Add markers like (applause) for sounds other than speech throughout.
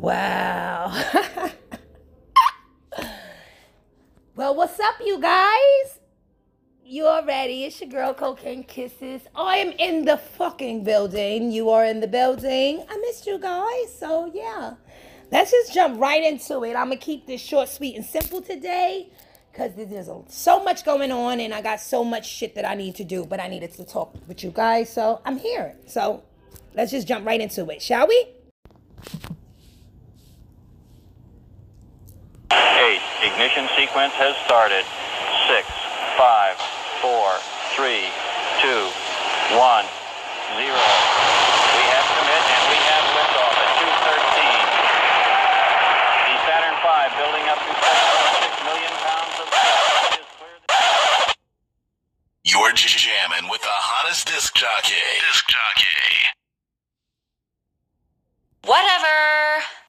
Wow. (laughs) well, what's up, you guys? You are ready. It's your girl, Cocaine Kisses. I am in the fucking building. You are in the building. I missed you guys. So, yeah. Let's just jump right into it. I'm going to keep this short, sweet, and simple today because there's so much going on and I got so much shit that I need to do, but I needed to talk with you guys. So, I'm here. So, let's just jump right into it, shall we? Eight. Ignition sequence has started. Six, five, four, three, two, one, zero. We have commit and we have liftoff at 213. The Saturn V building up to 7.6 million pounds of thrust. You're jamming with the hottest disc jockey. Disc jockey. Whatever.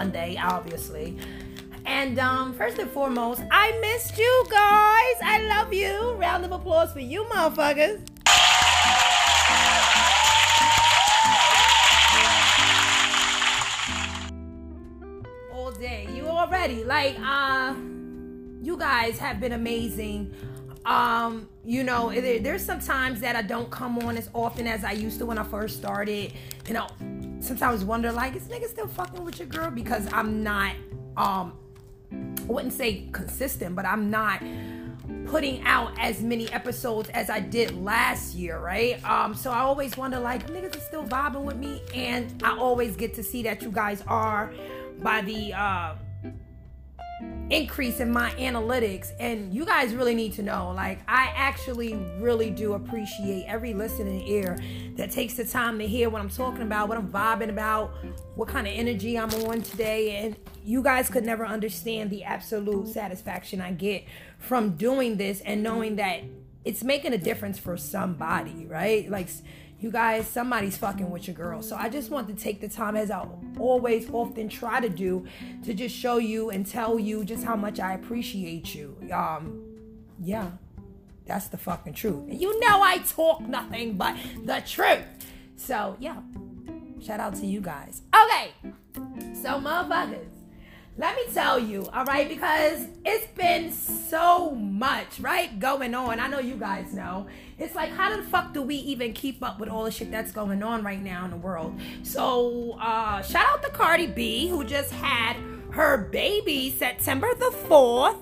Monday, obviously. And um first and foremost, I missed you guys. I love you. Round of applause for you motherfuckers. all day. You already like uh you guys have been amazing. Um, you know, there, there's some times that I don't come on as often as I used to when I first started. You know, sometimes wonder like, is nigga still fucking with your girl? Because I'm not um I wouldn't say consistent, but I'm not putting out as many episodes as I did last year, right? Um, so I always wonder like niggas are still vibing with me, and I always get to see that you guys are by the uh, increase in my analytics. And you guys really need to know, like, I actually really do appreciate every listening ear that takes the time to hear what I'm talking about, what I'm vibing about, what kind of energy I'm on today. And you guys could never understand the absolute satisfaction I get from doing this and knowing that it's making a difference for somebody, right? Like, you guys, somebody's fucking with your girl. So I just want to take the time, as I always often try to do, to just show you and tell you just how much I appreciate you. Um, yeah, that's the fucking truth. And you know I talk nothing but the truth. So yeah, shout out to you guys. Okay, so motherfuckers. Let me tell you, all right, because it's been so much, right, going on. I know you guys know. It's like, how the fuck do we even keep up with all the shit that's going on right now in the world? So, uh, shout out to Cardi B, who just had her baby September the 4th.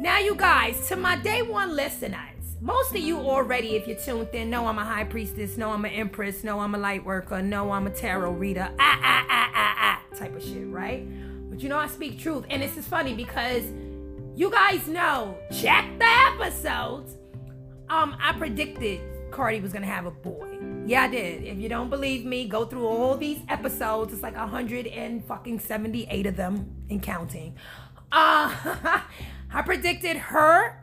Now, you guys, to my day one listeners, most of you already, if you're tuned in, know I'm a high priestess, know I'm an empress, know I'm a light worker, know I'm a tarot reader, ah, ah, ah, ah, ah, type of shit, right? But you know, I speak truth. And this is funny because you guys know, check the episodes. Um, I predicted Cardi was gonna have a boy. Yeah, I did. If you don't believe me, go through all these episodes. It's like a hundred and fucking seventy-eight of them and counting. Uh, (laughs) I predicted her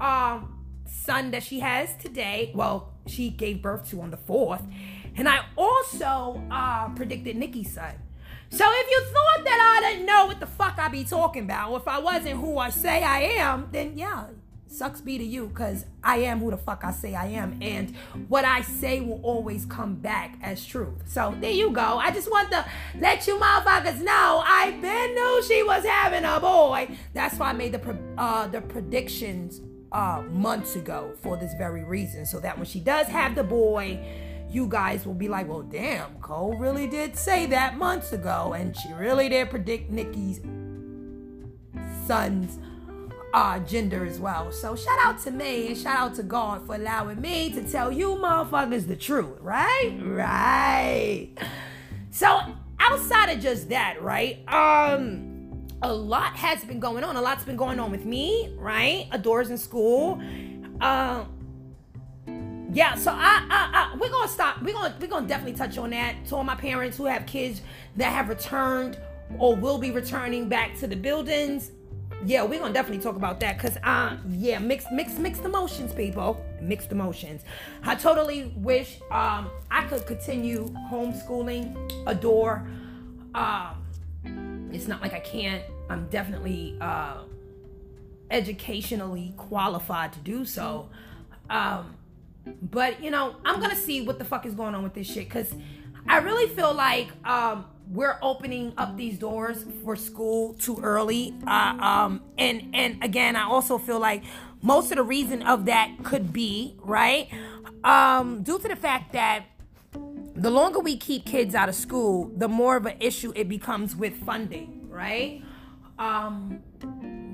um son that she has today. Well, she gave birth to on the fourth, and I also uh predicted Nicki's son. So if you thought that I didn't know what the fuck I be talking about, or if I wasn't who I say I am, then yeah, sucks be to you, cause I am who the fuck I say I am, and what I say will always come back as truth. So there you go. I just want to let you motherfuckers know I been knew she was having a boy. That's why I made the uh the predictions uh months ago for this very reason, so that when she does have the boy you guys will be like, well, damn, Cole really did say that months ago, and she really did predict Nicki's son's uh, gender as well. So shout out to me and shout out to God for allowing me to tell you motherfuckers the truth, right? Right. So outside of just that, right? Um, a lot has been going on. A lot's been going on with me, right? Adores in school. Um yeah, so I, I, I, we're gonna stop. We're gonna, we're gonna definitely touch on that. To all my parents who have kids that have returned or will be returning back to the buildings, yeah, we're gonna definitely talk about that. Cause, uh, yeah, mixed, mixed, mixed emotions, people. Mixed emotions. I totally wish um I could continue homeschooling. Adore. Um, it's not like I can't. I'm definitely uh educationally qualified to do so. Um but you know, I'm gonna see what the fuck is going on with this shit because I really feel like um, we're opening up these doors for school too early. Uh, um, and and again, I also feel like most of the reason of that could be right um, due to the fact that the longer we keep kids out of school, the more of an issue it becomes with funding, right? Um,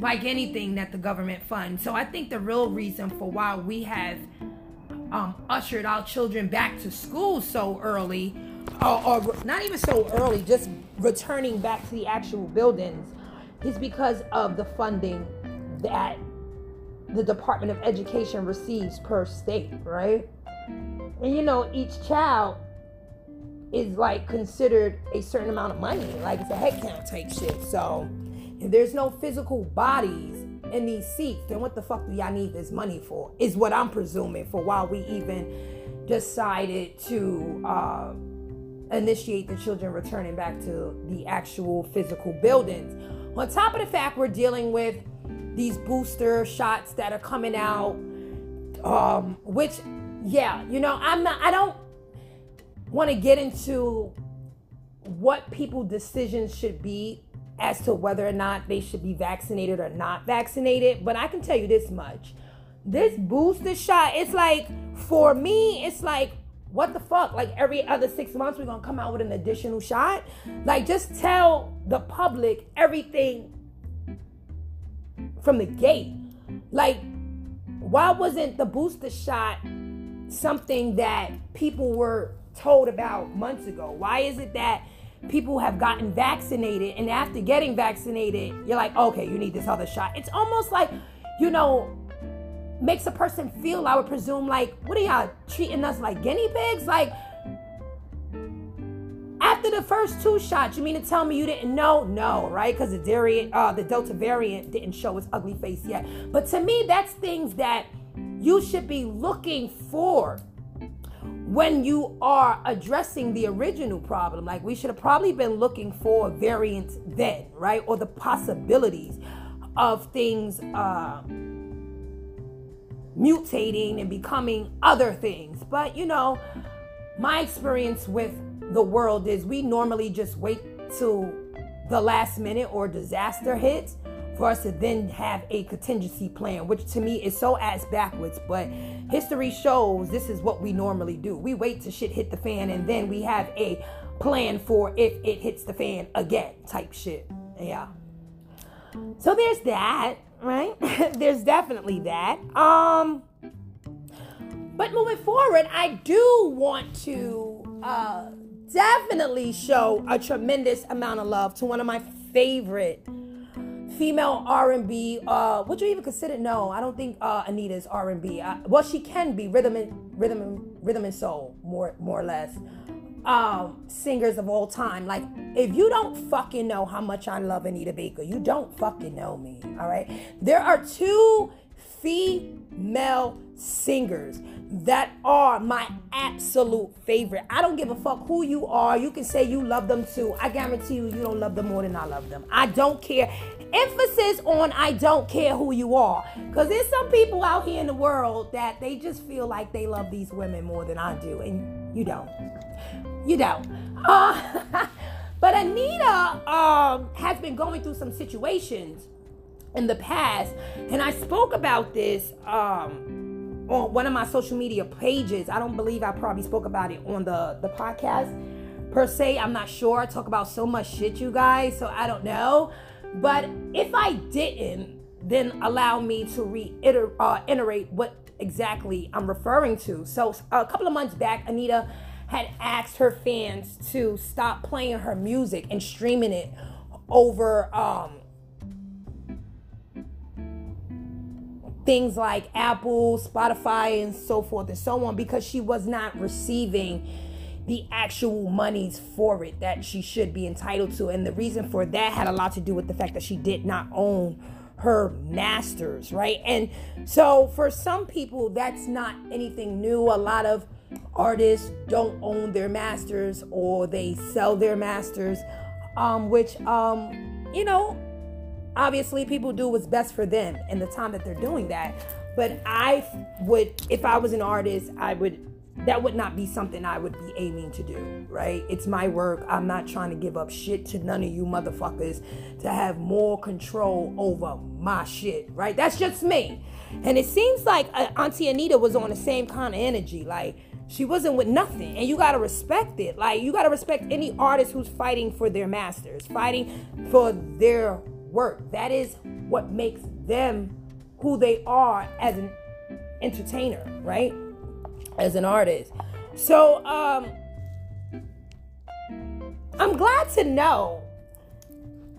like anything that the government funds. So I think the real reason for why we have um, ushered our children back to school so early, or, or not even so early, just returning back to the actual buildings, is because of the funding that the Department of Education receives per state, right? And you know, each child is like considered a certain amount of money. Like it's a head count type shit. So if there's no physical bodies in these seats, then what the fuck do y'all need this money for? Is what I'm presuming for why we even decided to uh, initiate the children returning back to the actual physical buildings. On top of the fact we're dealing with these booster shots that are coming out, um, which, yeah, you know, I'm not, I don't want to get into what people's decisions should be as to whether or not they should be vaccinated or not vaccinated, but I can tell you this much. This booster shot, it's like, for me, it's like, what the fuck? Like every other six months, we're gonna come out with an additional shot? Like, just tell the public everything from the gate. Like, why wasn't the booster shot something that people were told about months ago? Why is it that people have gotten vaccinated and after getting vaccinated, you're like, okay, you need this other shot? It's almost like, you know, makes a person feel, I would presume, like, what are y'all treating us like guinea pigs? Like, after the first two shots, you mean to tell me you didn't know? No, right? Because the, variant, uh, the Delta variant didn't show its ugly face yet. But to me, that's things that you should be looking for when you are addressing the original problem. Like we should have probably been looking for variants then, right? Or the possibilities of things uh, mutating and becoming other things. But you know, my experience with the world is we normally just wait till the last minute or disaster hits for us to then have a contingency plan, which to me is so ass backwards. But history shows this is what we normally do. We wait till shit hit the fan and then we have a plan for if it hits the fan again type shit. Yeah. So there's that, right? (laughs) there's definitely that. Um but moving forward, I do want to uh definitely show a tremendous amount of love to one of my favorite female R&B. Uh, would you even consider? No, I don't think uh, Anita's R&B. Uh, well, she can be rhythm and rhythm and rhythm and soul, more more or less. Um, singers of all time. Like, if you don't fucking know how much I love Anita Baker, you don't fucking know me. All right. There are two female singers that are my absolute favorite. I don't give a fuck who you are. You can say you love them too. I guarantee you, you don't love them more than I love them. I don't care. Emphasis on I don't care who you are. Because there's some people out here in the world that they just feel like they love these women more than I do. And you don't. You don't. Uh, (laughs) but Anita um, has been going through some situations in the past. And I spoke about this. Um, on one of my social media pages. I don't believe I probably spoke about it on the the podcast per se. I'm not sure. I talk about so much shit, you guys, so I don't know. But if I didn't, then allow me to reiterate uh, what exactly I'm referring to. So a couple of months back, Anita had asked her fans to stop playing her music and streaming it over um, things like Apple, Spotify, and so forth and so on because she was not receiving the actual monies for it that she should be entitled to. And the reason for that had a lot to do with the fact that she did not own her masters, right? And so for some people, that's not anything new. A lot of artists don't own their masters or they sell their masters, um, which, um, you know, obviously people do what's best for them in the time that they're doing that but i would if i was an artist i would that would not be something i would be aiming to do right? It's my work. I'm not trying to give up shit to none of you motherfuckers to have more control over my shit right? That's just me. And it seems like uh, auntie anita was on the same kind of energy. Like she wasn't with nothing. And you got to respect it. Like you got to respect any artist who's fighting for their masters fighting for their work. That is what makes them who they are as an entertainer, right? As an artist. So, um, I'm glad to know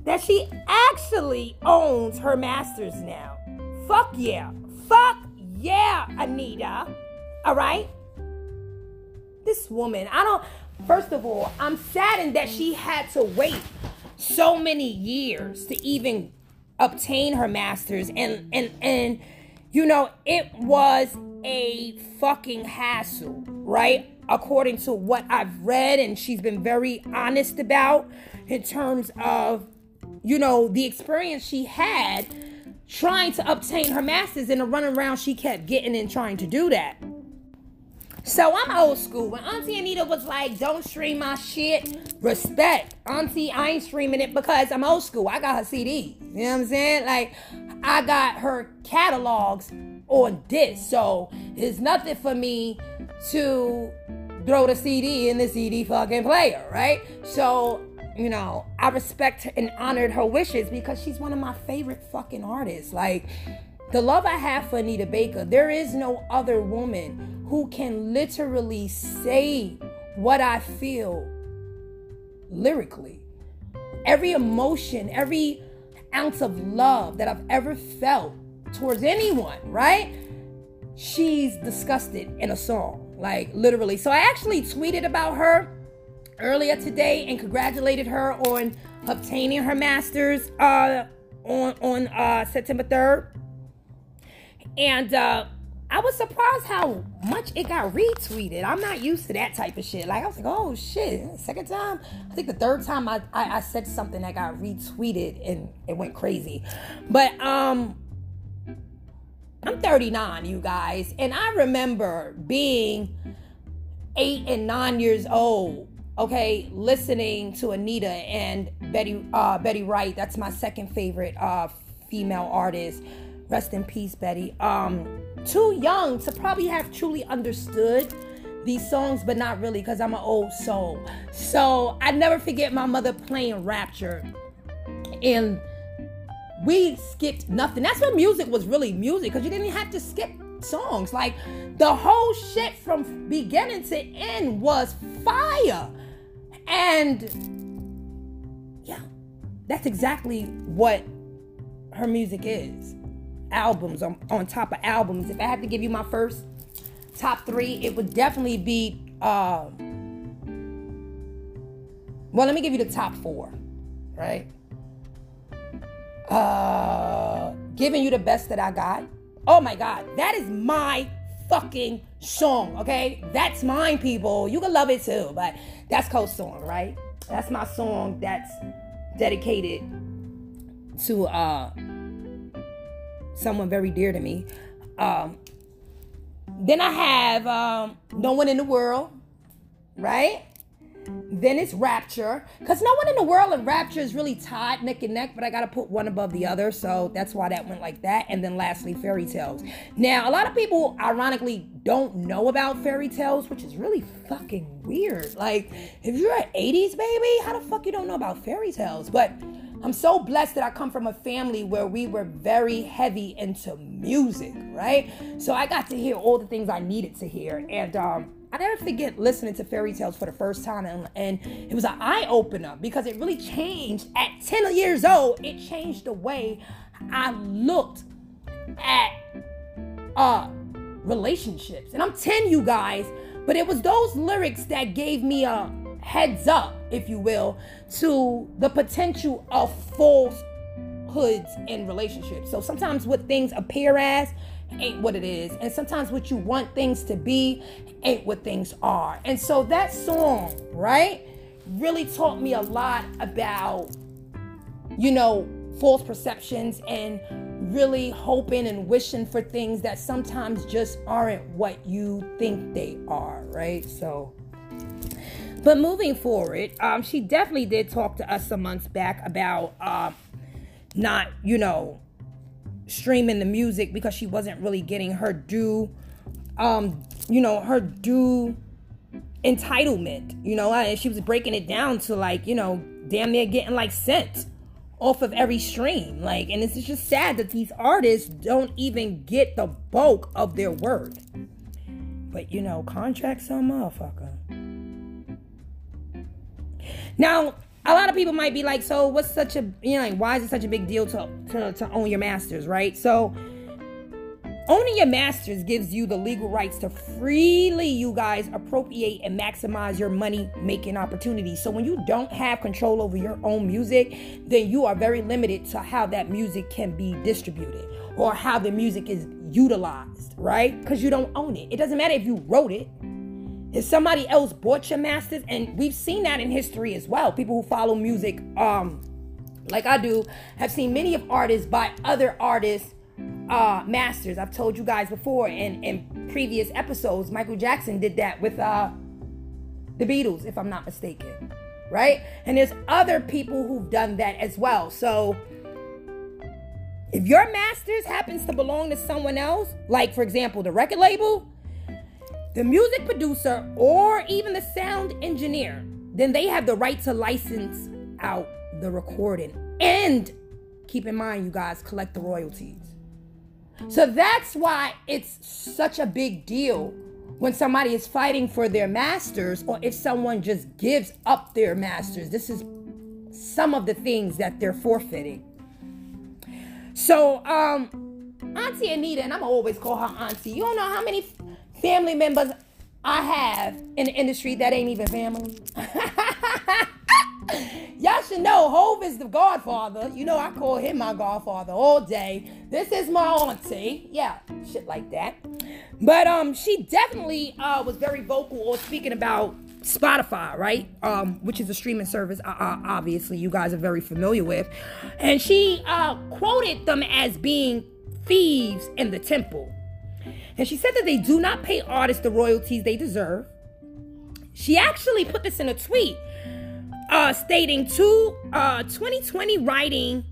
that she actually owns her masters now. Fuck yeah. Fuck yeah, Anita. All right? this woman, I don't. First of all, I'm saddened that she had to wait so many years to even obtain her master's, and and and you know it was a fucking hassle, right? According to what I've read, and she's been very honest about in terms of you know the experience she had trying to obtain her master's and the running around she kept getting and trying to do that. So I'm old school. When Auntie Anita was like, don't stream my shit, respect. Auntie, I ain't streaming it because I'm old school. I got her CD. You know what I'm saying? Like, I got her catalogs on disc. So it's nothing for me to throw the CD in the CD fucking player, right? So you know, I respect and honored her wishes because she's one of my favorite fucking artists. Like, the love I have for Anita Baker, there is no other woman who can literally say what I feel lyrically. Every emotion, every ounce of love that I've ever felt towards anyone, right? She's disgusted in a song, like literally. So I actually tweeted about her earlier today and congratulated her on obtaining her master's uh, on on uh, September 3rd. And uh, I was surprised how much it got retweeted. I'm not used to that type of shit. Like I was like, oh shit, second time. I think the third time I, I, I said something that got retweeted and it went crazy. But um I'm 39, you guys, and I remember being eight and nine years old okay, listening to Anita and Betty uh, Betty Wright. That's my second favorite uh, female artist. Rest in peace, Betty. Um, too young to probably have truly understood these songs, but not really because I'm an old soul. So I never forget my mother playing Rapture, and we skipped nothing. That's when music was really music because you didn't have to skip songs. Like the whole shit from beginning to end was fire. And yeah, that's exactly what her music is. Albums on, on top of albums. If I had to give you my first top three, it would definitely be. Uh, well, let me give you the top four, right? Uh, giving you the best that I got. Oh my God, that is my fucking song, okay? That's mine, people. You can love it too, but that's Cole's song, right? That's my song that's dedicated to uh someone very dear to me. Um then I have um No One in the World, right? Then it's Rapture. Because no one in the world and Rapture is really tied neck and neck, but I got to put one above the other. So that's why that went like that. And then lastly, Fairy Tales. Now, a lot of people, ironically, don't know about Fairy Tales, which is really fucking weird. Like, if you're an 80s baby, how the fuck you don't know about Fairy Tales? But I'm so blessed that I come from a family where we were very heavy into music, right? So I got to hear all the things I needed to hear. And, um, I never forget listening to fairy tales for the first time, and, and it was an eye opener because it really changed. At 10 years old, it changed the way I looked at uh, relationships. And I'm 10, you guys, but it was those lyrics that gave me a heads up, if you will, to the potential of falsehoods in relationships. So sometimes what things appear as ain't what it is. And sometimes what you want things to be ain't what things are. And so that song, right, really taught me a lot about, you know, false perceptions and really hoping and wishing for things that sometimes just aren't what you think they are, right? So, but moving forward, um, she definitely did talk to us some months back about um, not, you know, streaming the music because she wasn't really getting her due um you know her due entitlement you know and she was breaking it down to like you know damn near getting like cents off of every stream. Like and it's just sad that these artists don't even get the bulk of their worth but you know contracts are motherfucker. Now a lot of people might be like, so what's such a you know like why is it such a big deal to to, to own your masters, right? So Owning your masters gives you the legal rights to freely, you guys, appropriate and maximize your money making opportunities. So, when you don't have control over your own music, then you are very limited to how that music can be distributed or how the music is utilized, right? Because you don't own it. It doesn't matter if you wrote it, somebody else bought your masters, and we've seen that in history as well. People who follow music, um, like I do, have seen many of artists buy other artists uh, masters. I've told you guys before in, in previous episodes, Michael Jackson did that with uh, the Beatles, if I'm not mistaken. Right? And there's other people who've done that as well. So if your masters happens to belong to someone else, like for example, the record label, the music producer, or even the sound engineer, then they have the right to license out the recording. And keep in mind, you guys collect the royalties. So that's why it's such a big deal when somebody is fighting for their masters or if someone just gives up their masters. This is some of the things that they're forfeiting. So, um, Auntie Anita, and I'm always call her Auntie. You don't know how many family members I have in the industry that ain't even family. (laughs) Y'all should know Hove is the godfather. You know, I call him my godfather all day. This is my auntie. Yeah, shit like that. But um, she definitely uh, was very vocal or speaking about Spotify, right? Um, which is a streaming service, uh, obviously, you guys are very familiar with. And she uh, quoted them as being thieves in the temple. And she said that they do not pay artists the royalties they deserve. She actually put this in a tweet uh, stating two uh, 2020 writing,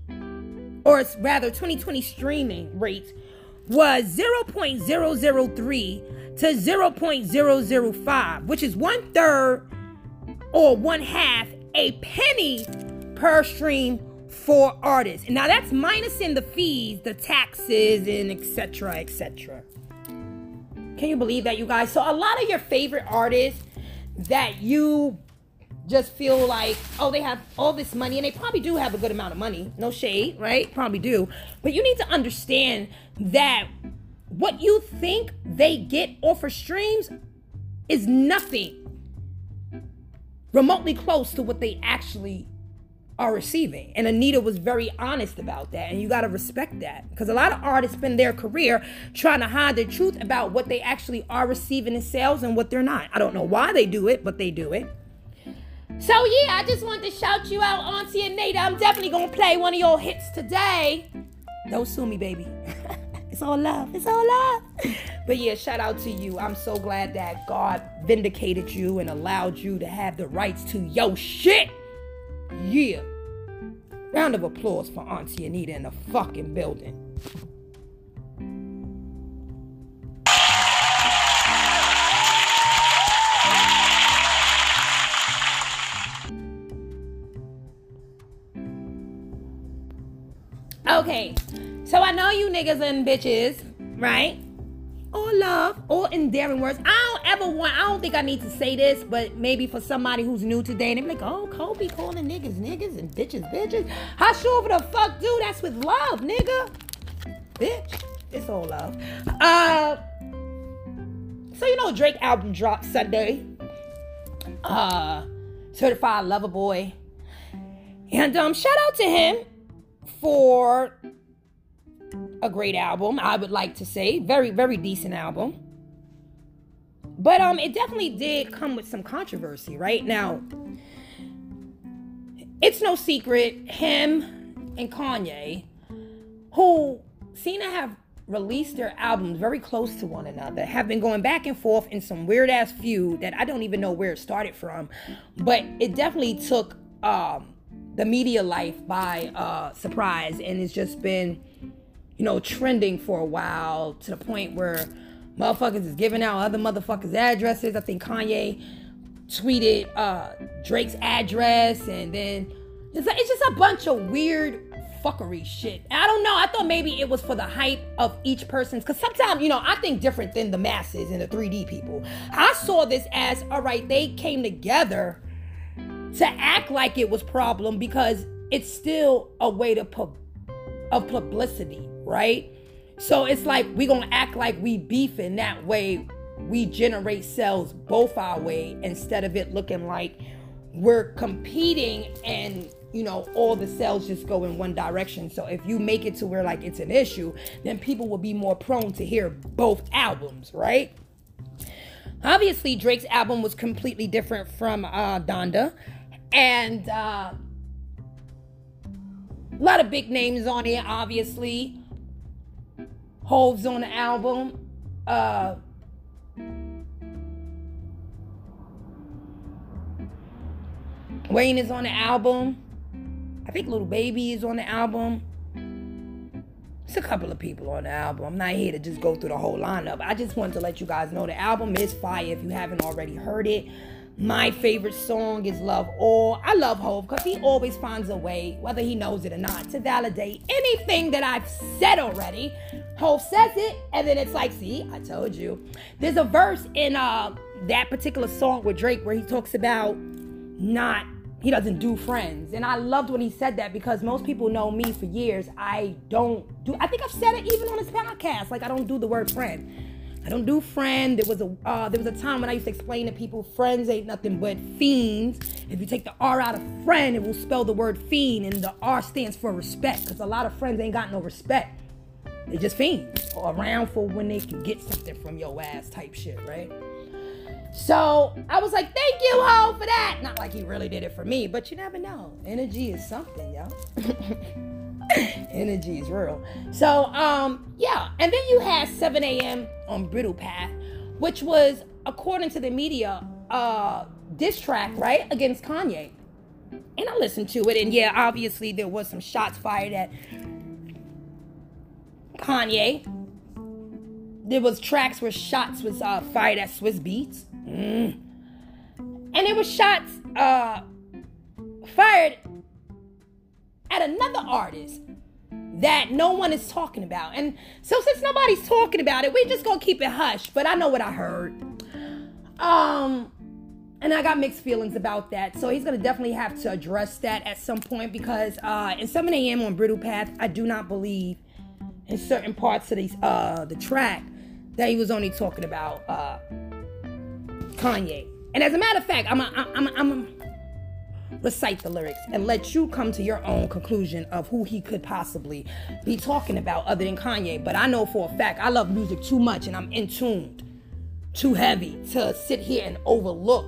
or rather 2020 streaming rate was 0.003 to 0.005, which is one third or one half a penny per stream for artists. And now that's minusing the fees, the taxes, and etc. etc. Can you believe that, you guys? So a lot of your favorite artists that you just feel like, oh, they have all this money, and they probably do have a good amount of money. No shade, right? Probably do. But you need to understand that what you think they get off of streams is nothing remotely close to what they actually are receiving. And Anita was very honest about that. And you got to respect that. Because a lot of artists spend their career trying to hide the truth about what they actually are receiving in sales and what they're not. I don't know why they do it, but they do it. So yeah, I just wanted to shout you out, Auntie Anita. I'm definitely gonna play one of your hits today. Don't sue me, baby. (laughs) it's all love. It's all love. But yeah, shout out to you. I'm so glad that God vindicated you and allowed you to have the rights to yo shit. Yeah. Round of applause for Auntie Anita in the fucking building. Okay, so I know you niggas and bitches, right? Or love, or endearing words. I don't ever want, I don't think I need to say this, but maybe for somebody who's new today, and they be like, oh, Kobe calling niggas niggas and bitches bitches. How sure the fuck do? That's with love, nigga. Bitch. It's all love. Uh, so you know Drake album dropped Sunday. Uh, Certified Lover Boy. And um, shout out to him for a great album, I would like to say. Very, very decent album. But um it definitely did come with some controversy, right? Now, it's no secret him and Kanye who seem to have released their albums very close to one another, have been going back and forth in some weird ass feud that I don't even know where it started from, but it definitely took um the media life by uh, surprise, and it's just been, you know, trending for a while to the point where motherfuckers is giving out other motherfuckers' addresses. I think Kanye tweeted uh, Drake's address, and then it's, like, it's just a bunch of weird fuckery shit. I don't know. I thought maybe it was for the hype of each person's. Because sometimes, you know, I think different than the masses and the 3D people. I saw this as, all right, they came together to act like it was problem because it's still a way to of publicity, right? So it's like we gonna act like we beefing that way. We generate sales both our way instead of it looking like we're competing and you know all the sales just go in one direction. So if you make it to where like it's an issue, then people will be more prone to hear both albums, right? Obviously, Drake's album was completely different from uh, Donda, and uh, a lot of big names on it. Obviously, Hove's on the album. Uh, Wayne is on the album. I think Lil Baby is on the album. It's a couple of people on the album. I'm not here to just go through the whole lineup. I just wanted to let you guys know the album is fire if you haven't already heard it. My favorite song is Love All. I love Hove because he always finds a way, whether he knows it or not, to validate anything that I've said already. Hove says it, and then it's like, see, I told you. There's a verse in uh, that particular song with Drake where he talks about not he doesn't do friends. And I loved when he said that because most people know me for years. I don't do I think I've said it even on this podcast. Like I don't do the word friend. I don't do friend. There was a uh, there was a time when I used to explain to people friends ain't nothing but fiends. If you take the R out of friend, it will spell the word fiend, and the R stands for respect. Because a lot of friends ain't got no respect. They just fiends or around for when they can get something from your ass type shit, right? So I was like, thank you, Ho, for that. Not like he really did it for me, but you never know. Energy is something, yo. (laughs) (laughs) Energy is real. So, um, yeah. And then you had 7 a.m. on Bridle Path, which was, according to the media, uh, diss track, right, against Kanye. And I listened to it, and yeah, obviously there was some shots fired at Kanye. There was tracks where shots was uh, fired at Swizz Beatz. Mm. And there was shots uh, fired at another artist that no one is talking about. And so since nobody's talking about it, we're just gonna keep it hush. But I know what I heard. Um and I got mixed feelings about that. So he's gonna definitely have to address that at some point because uh in 7 a.m. on Bridle Path, I do not believe in certain parts of these uh the track that he was only talking about uh Kanye. And as a matter of fact, I'm a, I'm a, I'm a recite the lyrics and let you come to your own conclusion of who he could possibly be talking about other than Kanye. But I know for a fact I love music too much and I'm in tuned, too heavy to sit here and overlook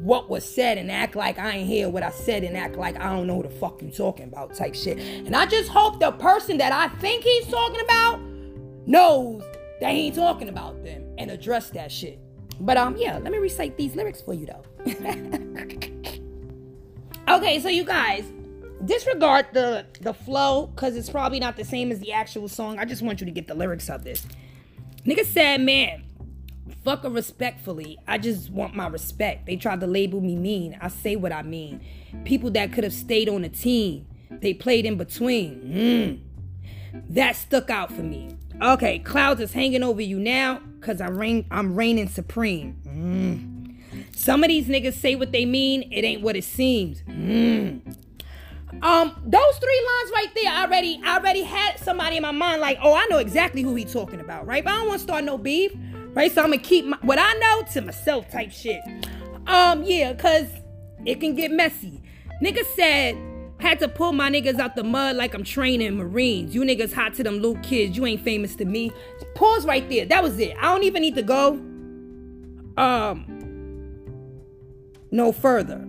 what was said and act like I ain't hear what I said and act like I don't know what the fuck you talking about type shit. And I just hope the person that I think he's talking about knows that he ain't talking about them and address that shit. But um, yeah, let me recite these lyrics for you though. (laughs) okay, so you guys, disregard the the flow because it's probably not the same as the actual song. I just want you to get the lyrics of this. Nigga said, man, fuck her respectfully. I just want my respect. They tried to label me mean. I say what I mean. People that could have stayed on the team, they played in between. Mm. That stuck out for me. Okay, clouds is hanging over you now because I reign, I'm reigning supreme. Mm. Some of these niggas say what they mean, it ain't what it seems. Mm. Um, those three lines right there, I already, I already had somebody in my mind like, oh, I know exactly who he talking about, right? But I don't want to start no beef, right? So I'm gonna keep my, what I know to myself, type shit. Um, yeah, cause it can get messy. Nigga said had to pull my niggas out the mud like I'm training Marines. You niggas hot to them little kids. You ain't famous to me. Pause right there. That was it. I don't even need to go um no further.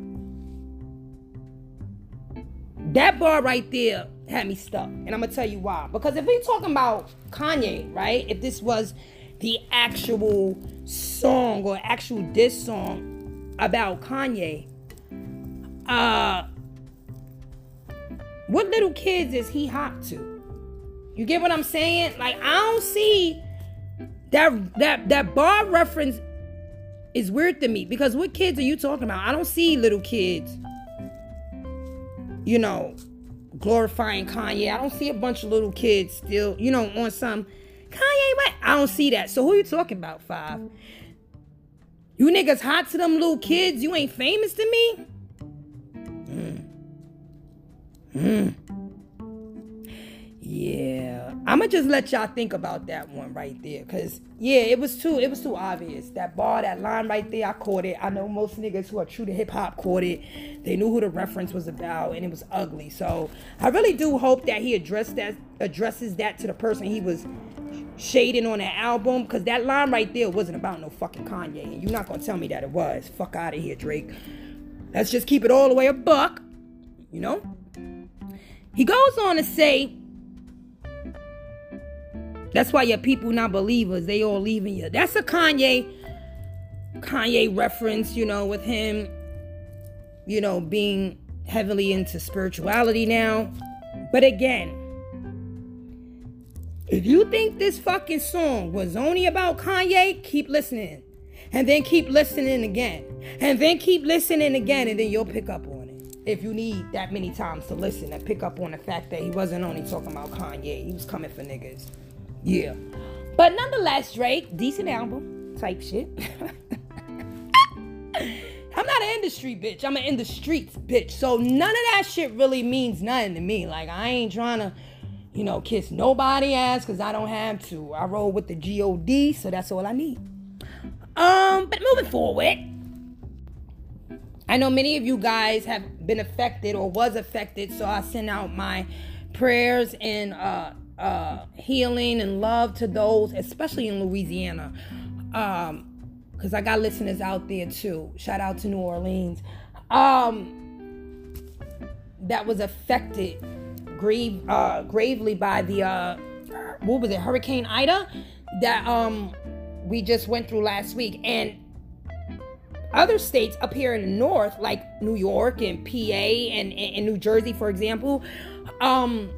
That bar right there had me stuck. And I'm gonna tell you why. Because if we talking about Kanye, right? If this was the actual song or actual diss song about Kanye, uh what little kids is he hot to? You get what I'm saying? Like I don't see that that that bar reference is weird to me because what kids are you talking about? I don't see little kids, you know, glorifying Kanye. I don't see a bunch of little kids still, you know, on some Kanye what? I don't see that. So who are you talking about, five? You niggas hot to them little kids? You ain't famous to me? Mm. Yeah. I'ma just let y'all think about that one right there. Cause yeah, it was too it was too obvious. That bar, that line right there, I caught it. I know most niggas who are true to hip hop caught it. They knew who the reference was about and it was ugly. So I really do hope that he addressed that addresses that to the person he was shading on that album. Cause that line right there wasn't about no fucking Kanye. And you're not gonna tell me that it was. Fuck out of here, Drake. Let's just keep it all the way a buck. You know? He goes on to say that's why your people not believers. They all leaving you. That's a Kanye Kanye reference, you know, with him, you know, being heavily into spirituality now. But again, if you think this fucking song was only about Kanye, keep listening. And then keep listening again. And then keep listening again, and then you'll pick up on it. If you need that many times to listen and pick up on the fact that he wasn't only talking about Kanye, he was coming for niggas. Yeah. But nonetheless, Drake, decent album type shit. (laughs) I'm not an industry bitch. I'm an in the streets bitch. So none of that shit really means nothing to me. Like I ain't trying to, you know, kiss nobody ass because I don't have to. I roll with the G-O-D, so that's all I need. Um, but moving forward, I know many of you guys have been affected or was affected, so I send out my prayers and uh uh, healing and love to those, especially in Louisiana. Um, because I got listeners out there too. Shout out to New Orleans. Um, that was affected grave, uh, gravely by the uh, what was it, Hurricane Ida that um we just went through last week, and other states up here in the north, like New York and PA and, and, and New Jersey, for example, um,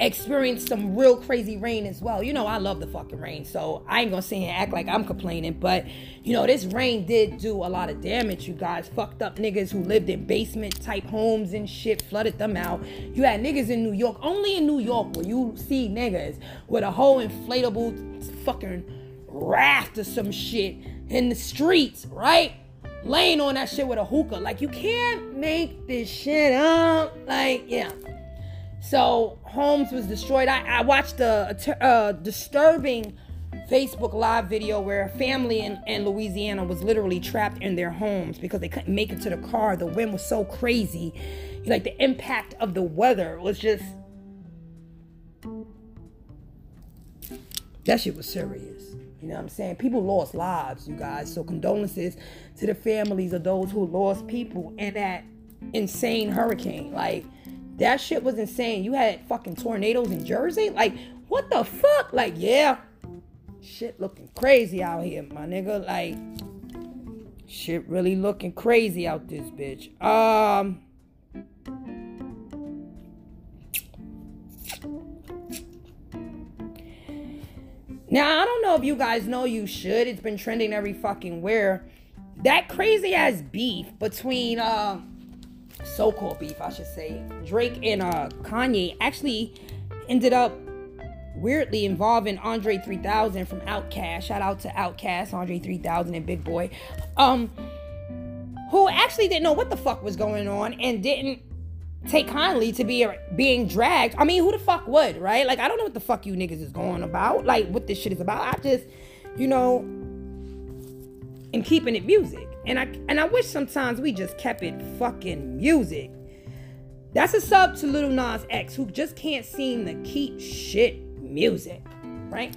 experienced some real crazy rain as well. You know, I love the fucking rain, so I ain't gonna sit here and act like I'm complaining. But you know, this rain did do a lot of damage. You guys fucked up niggas who lived in basement type homes and shit, flooded them out. You had niggas in New York, only in New York, where you see niggas with a whole inflatable fucking raft or some shit in the streets, right? Laying on that shit with a hookah. Like you can't make this shit up. Like, yeah. So homes was destroyed. I, I watched a, a, a, disturbing Facebook live video where a family in, in Louisiana was literally trapped in their homes because they couldn't make it to the car. The wind was so crazy. Like the impact of the weather was just that shit was serious. You know what I'm saying? People lost lives, you guys. So condolences to the families of those who lost people in that insane hurricane. Like that shit was insane. You had fucking tornadoes in Jersey? Like, what the fuck? Like, yeah. Shit looking crazy out here, my nigga. Like, shit really looking crazy out this bitch. Um. Now, I don't know if you guys know you should. It's been trending every fucking where. That crazy ass beef between uh so-called beef, I should say. Drake and uh, Kanye actually ended up weirdly involving Andre 3000 from Outkast. Shout out to Outkast, Andre 3000 and Big Boi. Um who actually didn't know what the fuck was going on and didn't take kindly to be being dragged. I mean, who the fuck would, right? Like I don't know what the fuck you niggas is going about. Like what this shit is about. I just, you know, am keeping it music. And I and I wish sometimes we just kept it fucking music. That's a sub to Lil Nas X who just can't seem to keep shit music, right?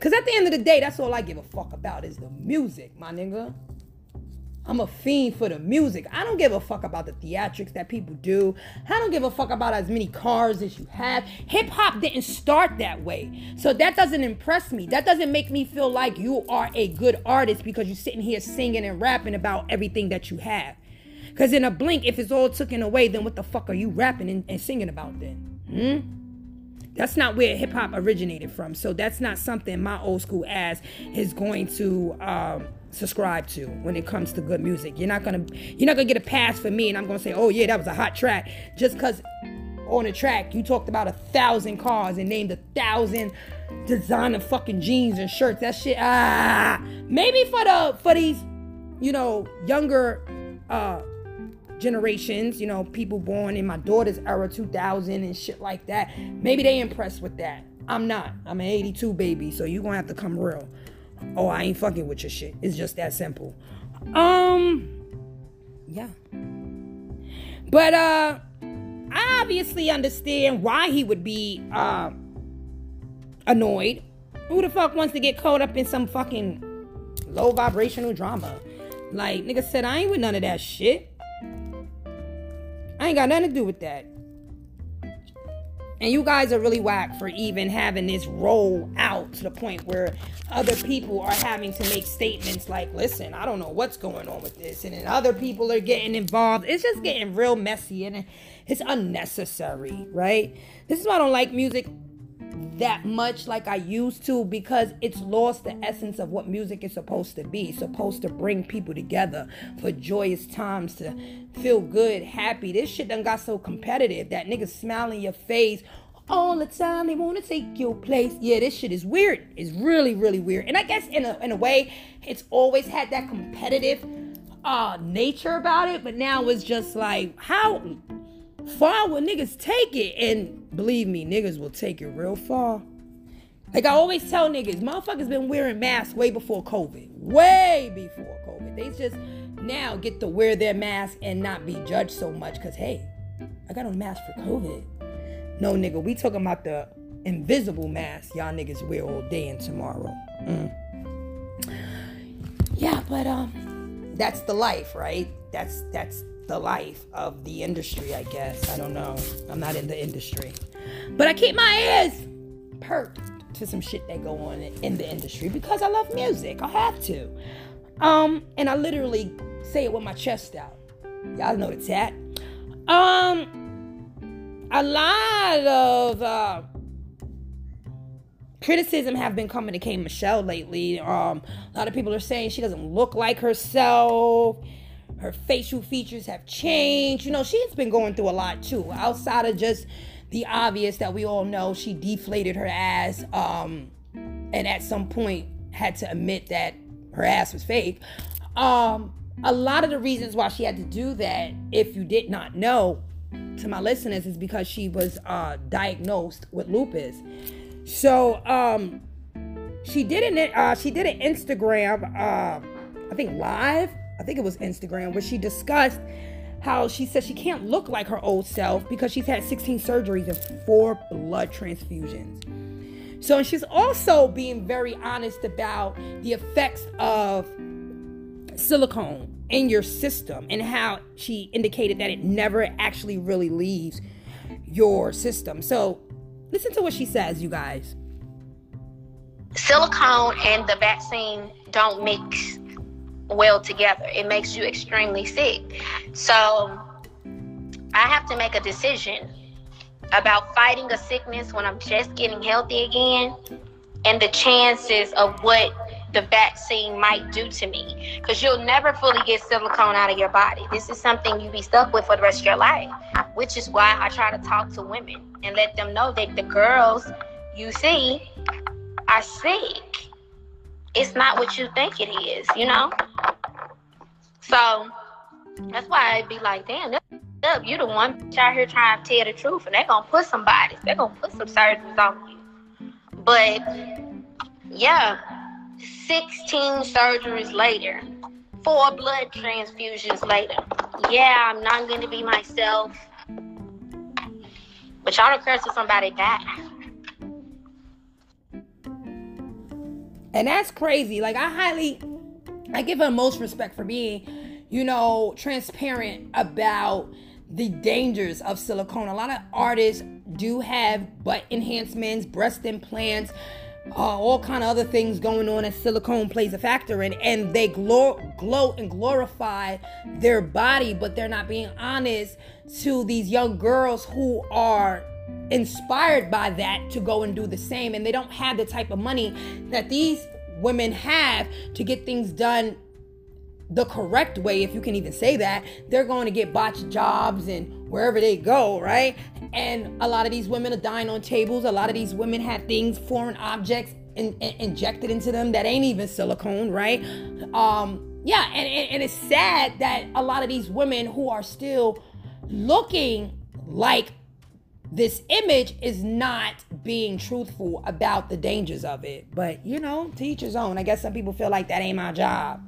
Cause at the end of the day, that's all I give a fuck about is the music, my nigga. I'm a fiend for the music. I don't give a fuck about the theatrics that people do. I don't give a fuck about as many cars as you have. Hip hop didn't start that way. So that doesn't impress me. That doesn't make me feel like you are a good artist because you're sitting here singing and rapping about everything that you have. Because in a blink, if it's all taken away, then what the fuck are you rapping and, and singing about then? Hmm? That's not where hip hop originated from. So that's not something my old school ass is going to um, subscribe to when it comes to good music. You're not gonna you're not gonna get a pass for me, and I'm gonna say, oh yeah, that was a hot track, just because on a track you talked about a thousand cars and named a thousand designer fucking jeans and shirts. That shit, ah, maybe for the for these, you know, younger uh generations, you know, people born in my daughter's era, 2000 and shit like that, maybe they impressed with that. I'm not. I'm an 82 baby, so you're gonna have to come real. Oh, I ain't fucking with your shit. It's just that simple. Um, yeah. But uh, I obviously understand why he would be uh annoyed. Who the fuck wants to get caught up in some fucking low vibrational drama? Like nigga said, I ain't with none of that shit. I ain't got nothing to do with that. And you guys are really whack for even having this roll out to the point where other people are having to make statements like, listen, I don't know what's going on with this. And then other people are getting involved. It's just getting real messy and it's unnecessary, right? This is why I don't like music that much like I used to because it's lost the essence of what music is supposed to be. It's supposed to bring people together for joyous times to feel good, happy. This shit done got so competitive that niggas smile in your face all the time. They want to take your place. Yeah, this shit is weird. It's really, really weird. And I guess in a in a way, it's always had that competitive uh nature about it, but now it's just like how far will niggas take it? And believe me, niggas will take it real far. Like I always tell niggas, motherfuckers been wearing masks way before COVID. Way before COVID. They just now get to wear their mask and not be judged so much because hey, I got a mask for COVID. No nigga, we talking about the invisible mask y'all niggas wear all day and tomorrow. Mm. Yeah, but um that's the life, right? That's that's the life of the industry, I guess. I don't know. I'm not in the industry. But I keep my ears perked to some shit that go on in the industry because I love music. I have to. Um, and I literally say it with my chest out. Y'all know the tat. Um, a lot of uh, criticism have been coming to K Michelle lately. Um, a lot of people are saying she doesn't look like herself her facial features have changed. You know, she's been going through a lot too, outside of just the obvious that we all know she deflated her ass um, and at some point had to admit that her ass was fake. Um, a lot of the reasons why she had to do that, if you did not know, to my listeners, is because she was uh, diagnosed with lupus. So um, she did an uh, she did an Instagram, uh, I think live I think it was Instagram, where she discussed how she said she can't look like her old self because she's had 16 surgeries and four blood transfusions. So she's also being very honest about the effects of silicone in your system and how she indicated that it never actually really leaves your system. So listen to what she says, you guys. Silicone and the vaccine don't mix well together. It makes you extremely sick. So I have to make a decision about fighting a sickness when I'm just getting healthy again and the chances of what the vaccine might do to me. Because you'll never fully get silicone out of your body. This is something you be stuck with for the rest of your life, which is why I try to talk to women and let them know that the girls you see are sick it's not what you think it is, you know? So that's why I'd be like, damn, up. You the one out here trying to tell the truth, and they're gonna put some bodies, they're gonna put some surgeries on you. But yeah, 16 surgeries later, four blood transfusions later. Yeah, I'm not gonna be myself. But y'all don't care to somebody die. And that's crazy. Like I highly I give her most respect for being, you know, transparent about the dangers of silicone. A lot of artists do have butt enhancements, breast implants, uh, all kind of other things going on, and silicone plays a factor in. And they glow, glow and glorify their body, but they're not being honest to these young girls who are inspired by that to go and do the same. And they don't have the type of money that these women have to get things done the correct way, if you can even say that, they're going to get botched jobs and wherever they go, right? And a lot of these women are dying on tables. A lot of these women have things, foreign objects in, in, injected into them that ain't even silicone, right? Um, yeah, and, and, and it's sad that a lot of these women who are still looking like this image is not being truthful about the dangers of it. But you know, teach his own. I guess some people feel like that ain't my job.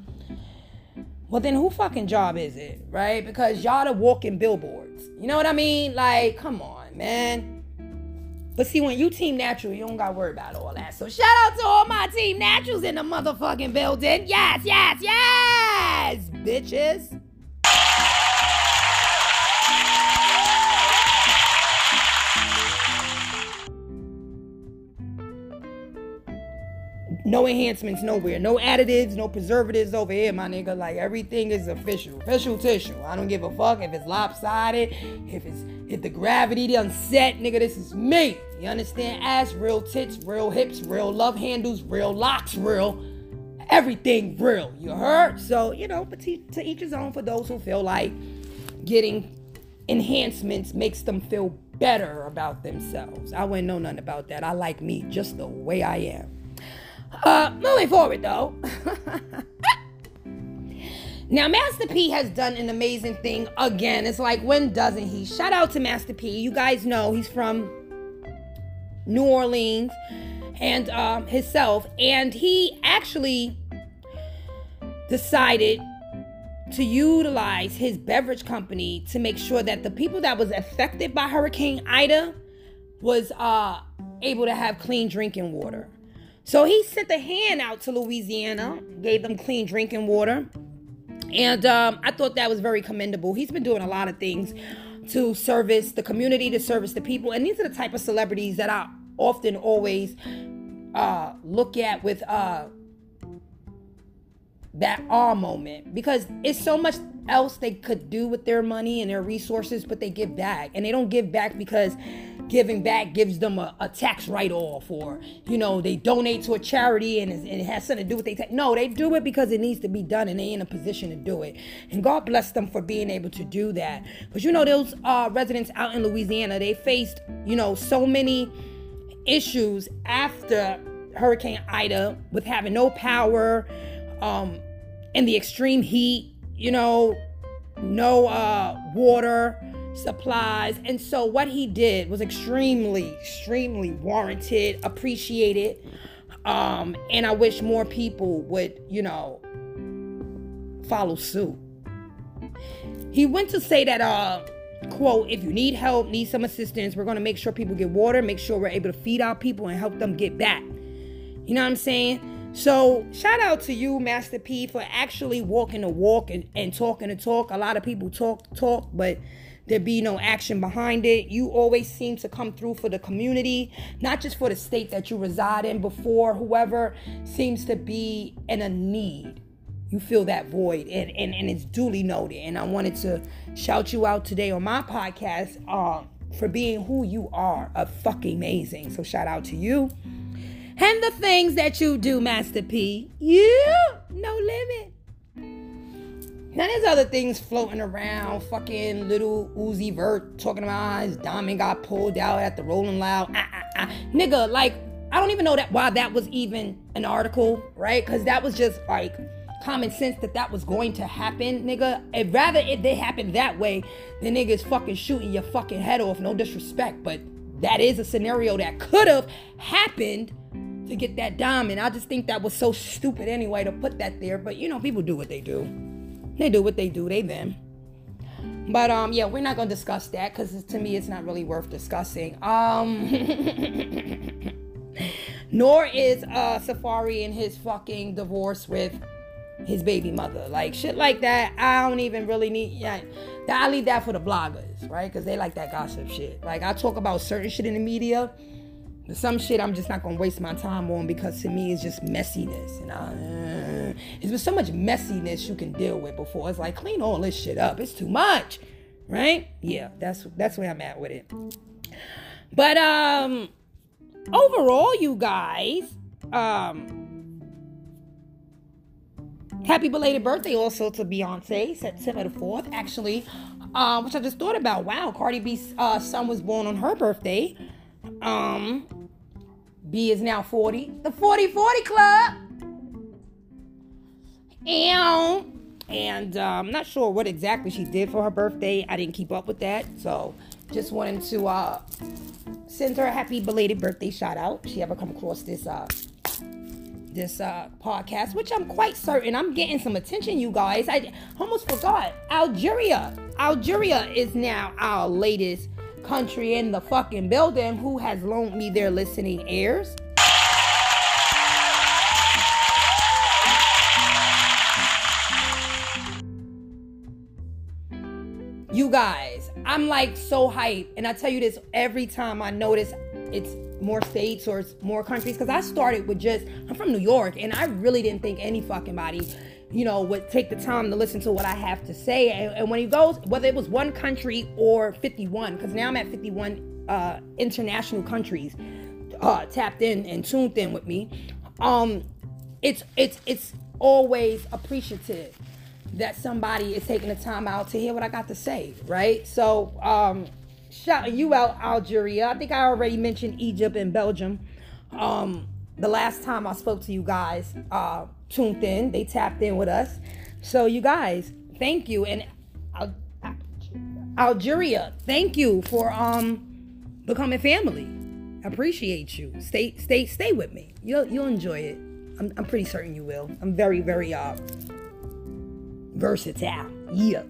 Well, then who fucking job is it, right? Because y'all the walking billboards. You know what I mean? Like, come on, man. But see, when you team natural, you don't gotta worry about all that. So shout out to all my team naturals in the motherfucking building. Yes, yes, yes, bitches. No enhancements nowhere. No additives, no preservatives over here, my nigga. Like everything is official. Official tissue. I don't give a fuck if it's lopsided, if it's if the gravity done set, nigga, this is me. You understand? Ass, real tits, real hips, real love handles, real locks, real everything real. You heard? So, you know, but to, to each his own for those who feel like getting enhancements makes them feel better about themselves. I wouldn't know nothing about that. I like me just the way I am. Uh, moving forward though. (laughs) now, Master P has done an amazing thing again. It's like, when doesn't he? Shout out to Master P. You guys know he's from New Orleans and um, himself. And he actually decided to utilize his beverage company to make sure that the people that was affected by Hurricane Ida was uh, able to have clean drinking water. So he sent a hand out to Louisiana, gave them clean drinking water. And um, I thought that was very commendable. He's been doing a lot of things to service the community, to service the people. And these are the type of celebrities that I often always uh, look at with uh, that awe moment because it's so much else they could do with their money and their resources, but they give back. And they don't give back because giving back gives them a, a tax write-off or you know they donate to a charity and, it has something to do with they take no they do it because it needs to be done and they in a position to do it. And god bless them for being able to do that. But you know those uh, residents out in louisiana they faced you know so many issues after hurricane ida with having no power um and the extreme heat you know no uh water supplies. And so what he did was extremely, extremely warranted, appreciated. Um, and I wish more people would, you know, follow suit. He went to say that, uh, quote, if you need help, need some assistance, we're going to make sure people get water, make sure we're able to feed our people and help them get back. You know what I'm saying? So, shout out to you, Master P, for actually walking the walk and, and talking the talk. A lot of people talk, talk, but there be no action behind it. You always seem to come through for the community, not just for the state that you reside in, before whoever seems to be in a need. You feel that void, and, and, and it's duly noted. And I wanted to shout you out today on my podcast uh, for being who you are, a fucking amazing. So shout out to you. And the things that you do, Master P. You, no limit. Now there's other things floating around. Fucking Lil Uzi Vert talking about his diamond got pulled out at the Rolling Loud. Ah, ah, ah. Nigga, like I don't even know that why that was even an article, right? Because that was just like common sense that that was going to happen, nigga. And rather it they happened that way than niggas fucking shooting your fucking head off. No disrespect, but that is a scenario that could have happened to get that diamond. I just think that was so stupid anyway to put that there. But you know, people do what they do. They do what they do. They them. But um, yeah, we're not gonna discuss that because to me, it's not really worth discussing. Um, (laughs) nor is uh Safaree in his fucking divorce with his baby mother. Like shit like that. I don't even really need. Yeah, I leave that for the bloggers, right? Because they like that gossip shit. Like I talk about certain shit in the media some shit I'm just not gonna waste my time on because to me it's just messiness. And I, uh, there's been so much messiness you can deal with before. It's like clean all this shit up. It's too much, right? Yeah, that's that's where I'm at with it. But um, overall, you guys, um, happy belated birthday also to Beyonce, September the fourth, actually. Um, which I just thought about. Wow, Cardi B's uh, son was born on her birthday. Um, B is now 40. The 40 40 Club. And and uh, I'm not sure what exactly she did for her birthday. I didn't keep up with that, so just wanted to uh, send her a happy belated birthday shout out. She ever come across this uh, this uh, podcast, which I'm quite certain I'm getting some attention, you guys. I almost forgot. Algeria. Algeria is now our latest country in the fucking building who has loaned me their listening ears. You guys, I'm like so hyped. And I tell you this every time I notice it's more states or more countries. Because I started with just, I'm from New York and I really didn't think any fucking body, you know, would take the time to listen to what I have to say. And, and when he goes, whether it was one country or 51, because now I'm at 51 uh, international countries uh, tapped in and tuned in with me. Um, it's it's it's always appreciative that somebody is taking the time out to hear what I got to say, right? So, um, shouting you out, Algeria. I think I already mentioned Egypt and Belgium. Um, the last time I spoke to you guys, uh, tuned in, they tapped in with us. So, you guys, thank you, and Al- Algeria, thank you for um becoming family. Appreciate you. Stay, stay, stay with me. You'll you'll enjoy it. I'm, I'm pretty certain you will. I'm very, very uh versatile. Yeah.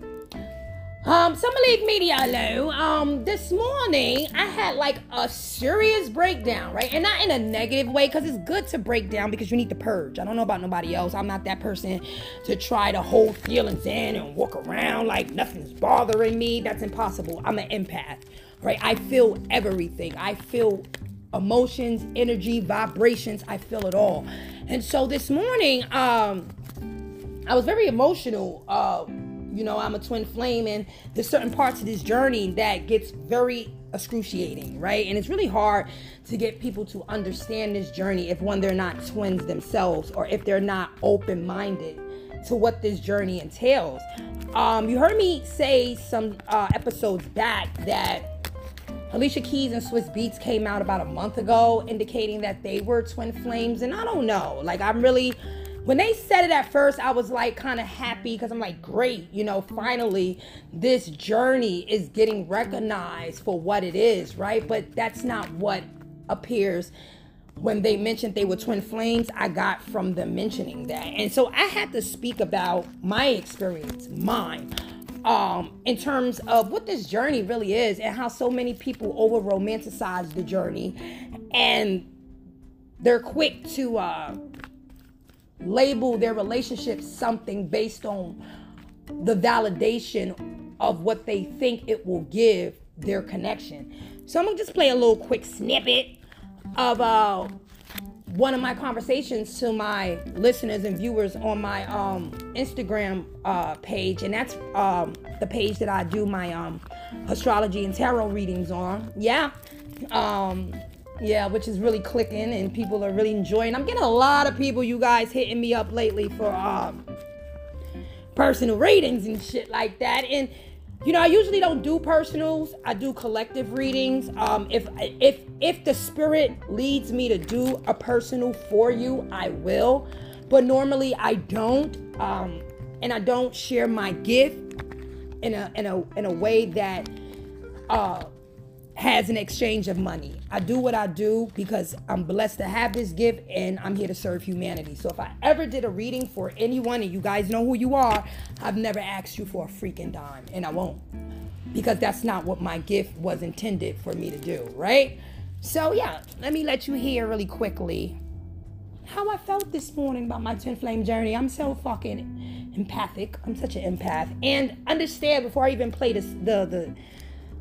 Um, Summer League Media, hello. Um, this morning I had like a serious breakdown, right? And not in a negative way, because it's good to break down because you need to purge. I don't know about nobody else. I'm not that person to try to hold feelings in and walk around like nothing's bothering me. That's impossible. I'm an empath, right? I feel everything. I feel emotions, energy, vibrations. I feel it all. And so this morning, um, I was very emotional. Uh, you know, I'm a twin flame, and there's certain parts of this journey that gets very excruciating, right? And it's really hard to get people to understand this journey if one they're not twins themselves, or if they're not open-minded to what this journey entails. Um, you heard me say some uh, episodes back that Alicia Keys and Swizz Beatz came out about a month ago, indicating that they were twin flames, and I don't know. Like, I'm really when they said it at first, I was like kind of happy because I'm like, great, you know, finally this journey is getting recognized for what it is, right? But that's not what appears when they mentioned they were twin flames. I got from them mentioning that. And so I had to speak about my experience, mine. Um, in terms of what this journey really is and how so many people over romanticize the journey and they're quick to uh, label their relationship something based on the validation of what they think it will give their connection. So I'm gonna just play a little quick snippet of uh, one of my conversations to my listeners and viewers on my um, Instagram uh, page, and that's um, the page that I do my um, astrology and tarot readings on. Yeah. Um, yeah, which is really clicking and people are really enjoying. I'm getting a lot of people, you guys, hitting me up lately for um, personal readings and shit like that. And you know, I usually don't do personals. I do collective readings. Um, if if if the spirit leads me to do a personal for you, I will. But normally I don't. Um, and I don't share my gift in a in a in a way that uh has an exchange of money. I do what I do because I'm blessed to have this gift and I'm here to serve humanity. So if I ever did a reading for anyone and you guys know who you are, I've never asked you for a freaking dime and I won't because that's not what my gift was intended for me to do, right? So yeah, let me let you hear really quickly how I felt this morning about my twin flame journey. I'm so fucking empathic. I'm such an empath. And understand before I even play this the the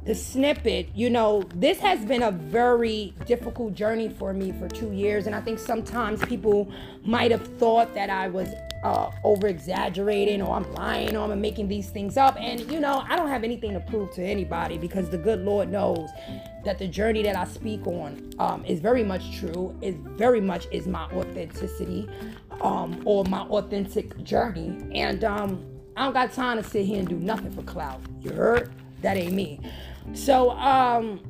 the snippet, you know, this has been a very difficult journey for me for two years. And I think sometimes people might have thought that I was uh, over exaggerating or I'm lying or I'm making these things up. And, you know, I don't have anything to prove to anybody because the good Lord knows that the journey that I speak on um, is very much true, is very much is my authenticity um, or my authentic journey. And um, I don't got time to sit here and do nothing for clout. You heard? That ain't me. So, um,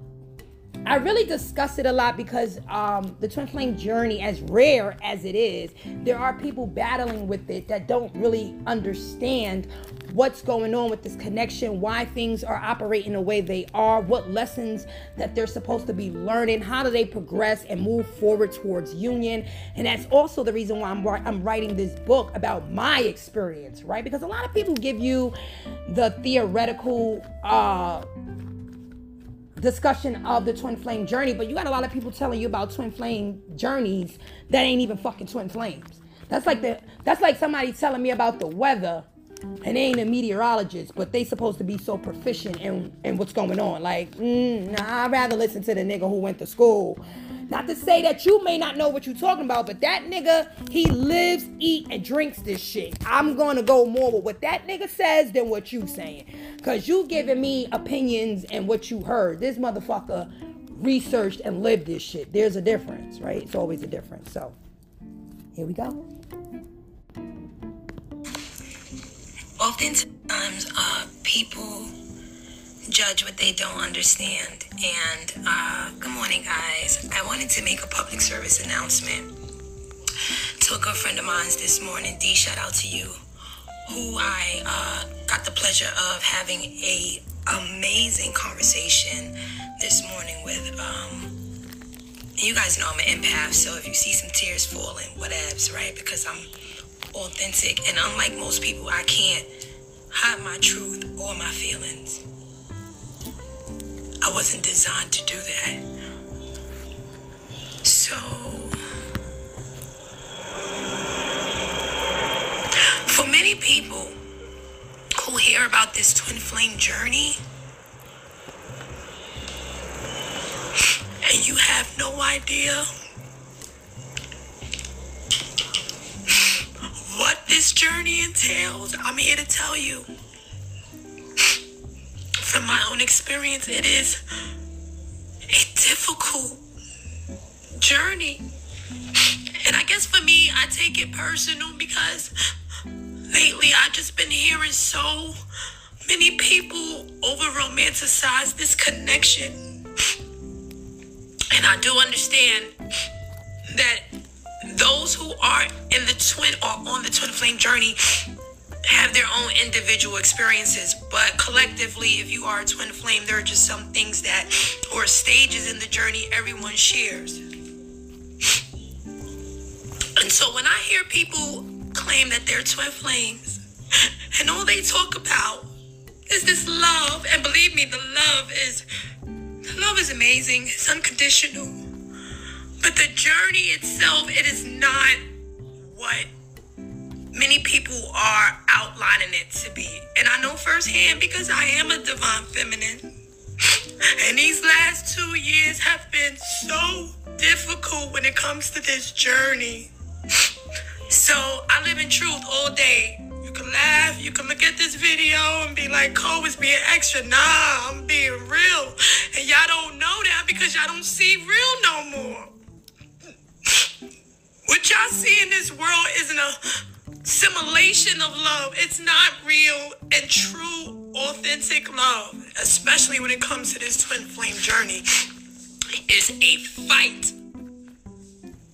I really discuss it a lot because um, the twin flame journey, as rare as it is, there are people battling with it that don't really understand what's going on with this connection, why things are operating the way they are, what lessons that they're supposed to be learning, how do they progress and move forward towards union. And that's also the reason why I'm, I'm writing this book about my experience, right? Because a lot of people give you the theoretical uh, discussion of the twin flame journey, but you got a lot of people telling you about twin flame journeys that ain't even fucking twin flames. That's like the that's like somebody telling me about the weather and they ain't a meteorologist, but they supposed to be so proficient in, in what's going on. Like, mm, nah, I'd rather listen to the nigga who went to school. Not to say that you may not know what you're talking about, but that nigga, he lives, eat, and drinks this shit. I'm gonna go more with what that nigga says than what you saying. Cause you giving me opinions and what you heard. This motherfucker researched and lived this shit. There's a difference, right? It's always a difference. So here we go. oftentimes uh, people judge what they don't understand. And uh, good morning, guys. I wanted to make a public service announcement to a good friend of mine this morning. D, shout out to you, who I uh, got the pleasure of having a amazing conversation this morning with. Um, you guys know I'm an empath, so if you see some tears falling, whatevs, right? Because I'm authentic. And unlike most people, I can't hide my truth or my feelings. I wasn't designed to do that. So, for many people who hear about this twin flame journey, and you have no idea what this journey entails, I'm here to tell you. From my own experience, it is a difficult journey. And I guess for me, I take it personal because lately I've just been hearing so many people over romanticize this connection. And I do understand that those who are in the twin or on the twin flame journey have their own individual experiences but collectively if you are a twin flame there are just some things that or stages in the journey everyone shares. And so when i hear people claim that they're twin flames and all they talk about is this love and believe me the love is the love is amazing it's unconditional but the journey itself, it is not what many people are outlining it to be. And I know firsthand because I am a divine feminine. (laughs) And these last two years have been so difficult when it comes to this journey. (laughs) So I live in truth all day. You can laugh, you can look at this video and be like, Cole is being extra. Nah, I'm being real. And y'all don't know that because y'all don't see real no more. (laughs) What y'all see in this world is an assimilation of love. It's not real and true, authentic love, especially when it comes to this twin flame journey. Is a fight.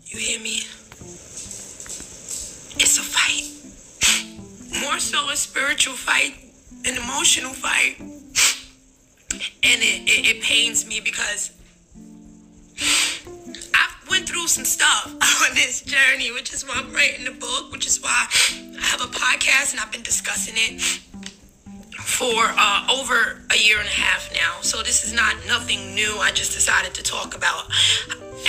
You hear me? It's a fight. More so a spiritual fight, an emotional fight. And it, it, it pains me because went through some stuff (laughs) on this journey, which is why I'm writing the book, which is why I have a podcast and I've been discussing it for uh, over a year and a half now. So this is not nothing new. I just decided to talk about.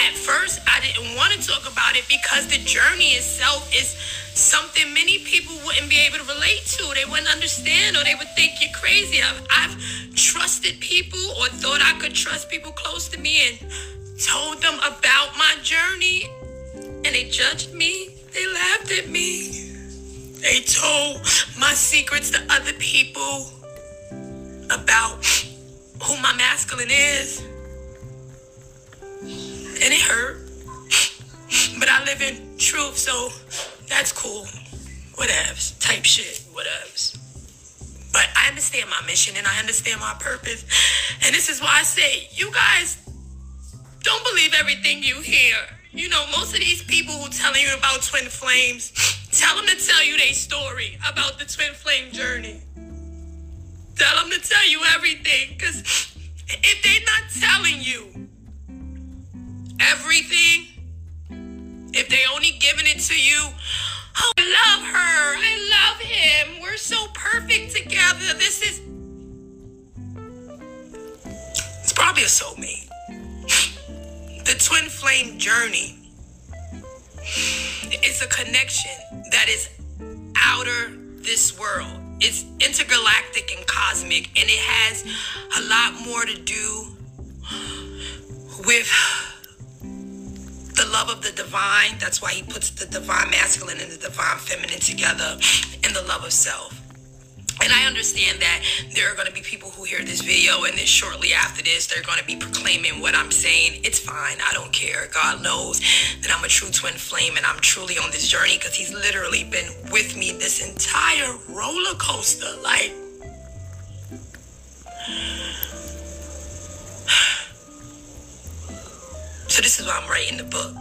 At first, I didn't want to talk about it because the journey itself is something many people wouldn't be able to relate to. They wouldn't understand or they would think you're crazy. I've, I've trusted people or thought I could trust people close to me and told them about my journey and they judged me. They laughed at me. They told my secrets to other people about who my masculine is. And it hurt. But I live in truth, so that's cool. Whatevs. Type shit. Whatevs. But I understand my mission and I understand my purpose. And this is why I say, you guys don't believe everything you hear. You know, most of these people who telling you about twin flames, tell them to tell you their story about the twin flame journey. Tell them to tell you everything, because if they're not telling you everything, if they only giving it to you, oh, I love her, I love him, we're so perfect together. This is it's probably a soulmate. Flame journey is a connection that is outer this world. It's intergalactic and cosmic, and it has a lot more to do with the love of the divine. That's why he puts the divine masculine and the divine feminine together, and the love of self. And I understand that there are going to be people who hear this video, and then shortly after this, they're going to be proclaiming what I'm saying. It's fine. I don't care. God knows that I'm a true twin flame, and I'm truly on this journey because He's literally been with me this entire roller coaster. Like, (sighs) so this is why I'm writing the book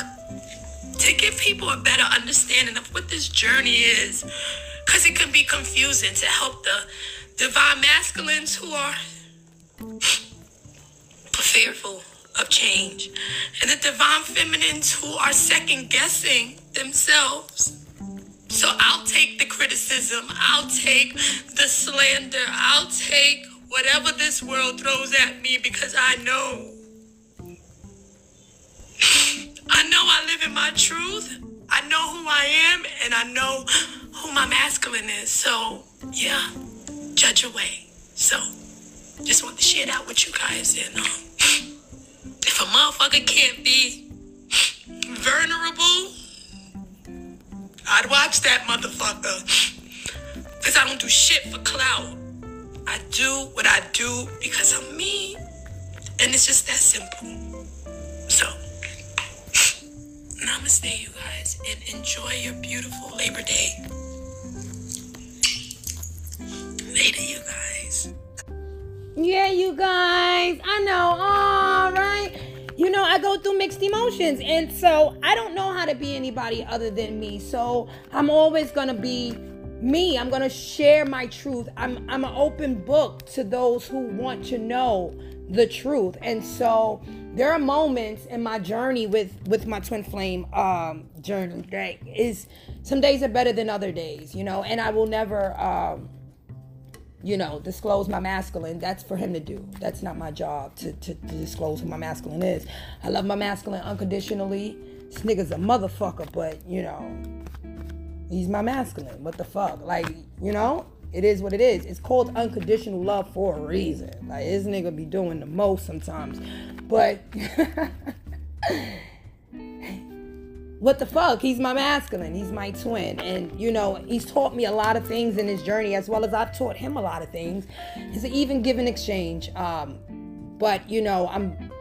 to give people a better understanding of what this journey is because it can be confusing to help the divine masculines who are fearful of change and the divine feminines who are second guessing themselves. So I'll take the criticism, I'll take the slander, I'll take whatever this world throws at me because I know. (laughs) I know I live in my truth. I know who I am and I know who my masculine is. So, yeah, judge away. So, just want to share that with you guys. And um, (laughs) if a motherfucker can't be vulnerable, I'd watch that motherfucker. Because I don't do shit for clout. I do what I do because I'm me. And it's just that simple. So, namaste, you guys, and enjoy your beautiful Labor Day. Later, you guys. Yeah, you guys. I know. All right. You know, I go through mixed emotions. And so I don't know how to be anybody other than me. So I'm always going to be me. I'm going to share my truth. I'm, I'm an open book to those who want to know the truth. And so there are moments in my journey with with my twin flame um journey that is some days are better than other days, you know, and I will never um you know, disclose my masculine. That's for him to do. That's not my job to, to, to disclose who my masculine is. I love my masculine unconditionally. This nigga's a motherfucker, but you know, he's my masculine. What the fuck? Like, you know, it is what it is. It's called unconditional love for a reason. Like this nigga be doing the most sometimes. But (laughs) what the fuck? He's my masculine. He's my twin. And, you know, he's taught me a lot of things in his journey, as well as I've taught him a lot of things. It's an even give and exchange. Um, but, you know, I'm.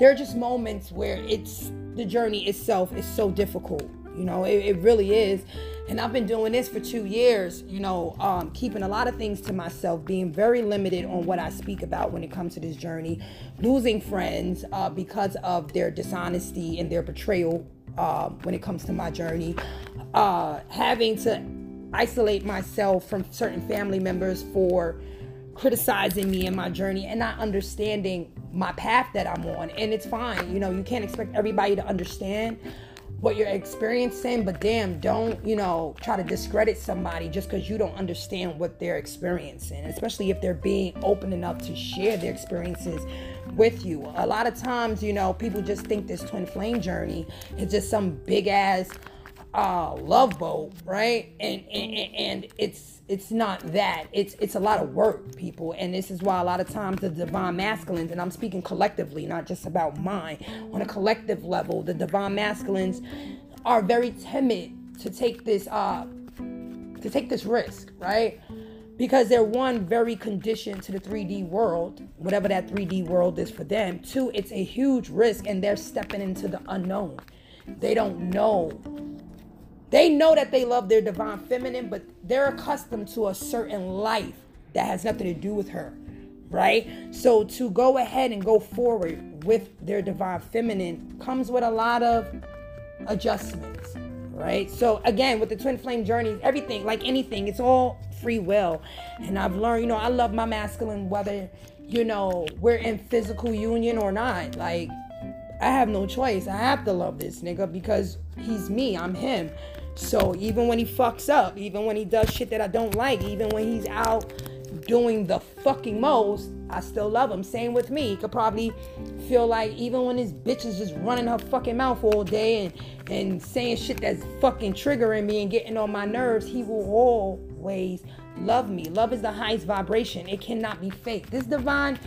There are just moments where it's the journey itself is so difficult. You know, it, it really is. And I've been doing this for two years, you know, um, keeping a lot of things to myself, being very limited on what I speak about when it comes to this journey, losing friends uh, because of their dishonesty and their betrayal um, when it comes to my journey, uh, having to isolate myself from certain family members for criticizing me in my journey and not understanding my path that I'm on. And it's fine, you know, you can't expect everybody to understand what you're experiencing, but damn, don't, you know, try to discredit somebody just because you don't understand what they're experiencing, especially if they're being open enough to share their experiences with you. A lot of times, you know, people just think this twin flame journey is just some big ass uh, love boat, right? And, and and it's it's not that. It's it's a lot of work, people, and this is why a lot of times the divine masculines, and I'm speaking collectively, not just about mine, on a collective level, the divine masculines are very timid to take this uh to take this risk, right? Because they're one very conditioned to the 3D world, whatever that 3D world is for them. Two, it's a huge risk and they're stepping into the unknown. They don't know they know that they love their divine feminine, but they're accustomed to a certain life that has nothing to do with her, right? So to go ahead and go forward with their divine feminine comes with a lot of adjustments, right? So again, with the twin flame journeys, everything, like anything, it's all free will. And I've learned, you know, I love my masculine whether, you know, we're in physical union or not. Like I have no choice. I have to love this nigga because he's me, I'm him. So even when he fucks up, even when he does shit that I don't like, even when he's out doing the fucking most, I still love him. Same with me. He could probably feel like even when his bitch is just running her fucking mouth all day and, and saying shit that's fucking triggering me and getting on my nerves, he will always love me. Love is the highest vibration. It cannot be fake. This divine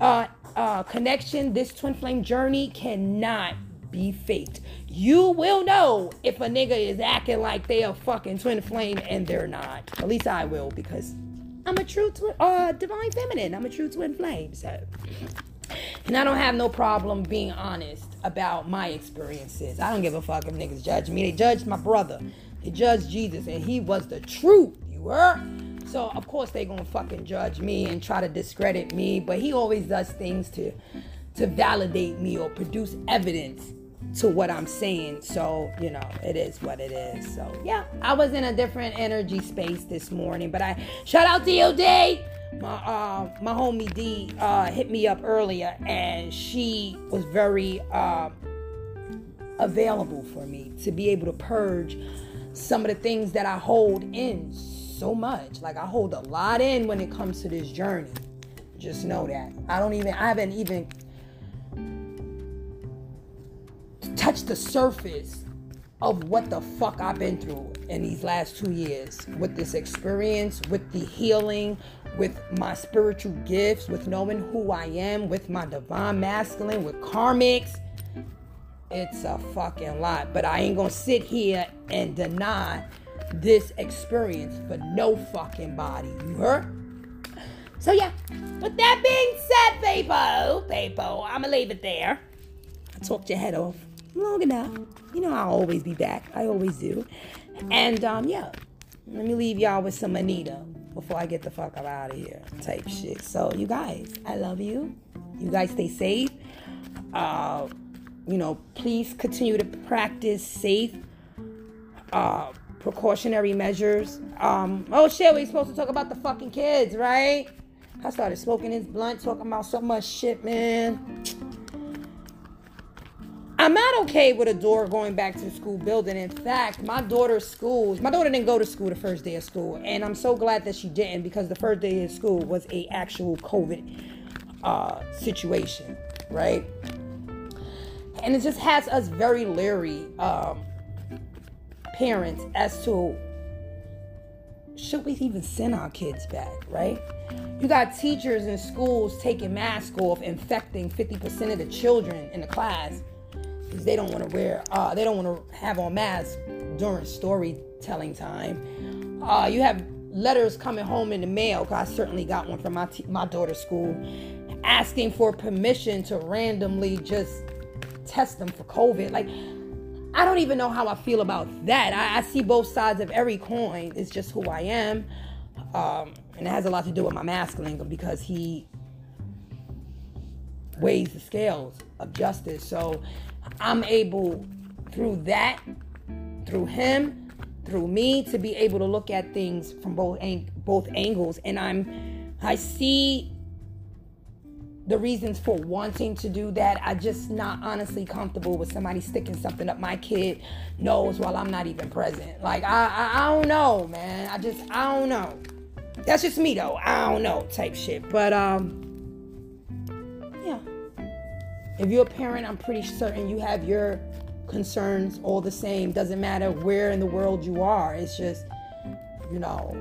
uh, uh, connection, this twin flame journey cannot be faked. You will know if a nigga is acting like they are fucking twin flame and they're not. At least I will because I'm a true twin, uh, divine feminine. I'm a true twin flame. So, and I don't have no problem being honest about my experiences. I don't give a fuck if niggas judge me. They judged my brother. They judged Jesus, and he was the truth. You heard? So of course they gonna fucking judge me and try to discredit me. But he always does things to to validate me or produce evidence to what I'm saying. So, you know, it is what it is. So, yeah, I was in a different energy space this morning, but I shout out to you, D. My uh, my homie D uh, hit me up earlier, and she was very uh, available for me to be able to purge some of the things that I hold in so much. Like I hold a lot in when it comes to this journey. Just know that I don't even I haven't even touch the surface of what the fuck I've been through in these last two years with this experience, with the healing, with my spiritual gifts, with knowing who I am, with my divine masculine, with karmics. It's a fucking lot. But I ain't gonna sit here and deny this experience for no fucking body. You heard? So yeah, with that being said, people, people, I'ma leave it there. I talked your head off long enough. You know I'll always be back. I always do. And um, yeah, let me leave y'all with some Anita before I get the fuck up out of here. Type shit. So you guys, I love you. You guys stay safe. Uh, you know, please continue to practice safe uh precautionary measures. Um, oh shit, we supposed to talk about the fucking kids, right? I started smoking this blunt, talking about so much shit, man. I'm not okay with a door going back to the school building. In fact, my daughter's school, my daughter didn't go to school the first day of school, and I'm so glad that she didn't because the first day of school was a actual COVID uh, situation, right? And it just has us very leery um, parents as to should we even send our kids back, right? You got teachers in schools taking masks off, infecting 50% of the children in the class because they don't want to wear, uh, they don't want to have on masks during storytelling time. Uh, you have letters coming home in the mail. I certainly got one from my t- my daughter's school, asking for permission to randomly just test them for COVID. Like, I don't even know how I feel about that. I, I see both sides of every coin. It's just who I am, um, and it has a lot to do with my masculine because he weighs the scales of justice. So I'm able through that, through him, through me to be able to look at things from both ang- both angles and I'm I see the reasons for wanting to do that. I just not honestly comfortable with somebody sticking something up my kid nose while I'm not even present. Like I, I I don't know, man. I just I don't know. That's just me though. I don't know type shit. But um yeah. If you're a parent, I'm pretty certain you have your concerns all the same. Doesn't matter where in the world you are. It's just, you know,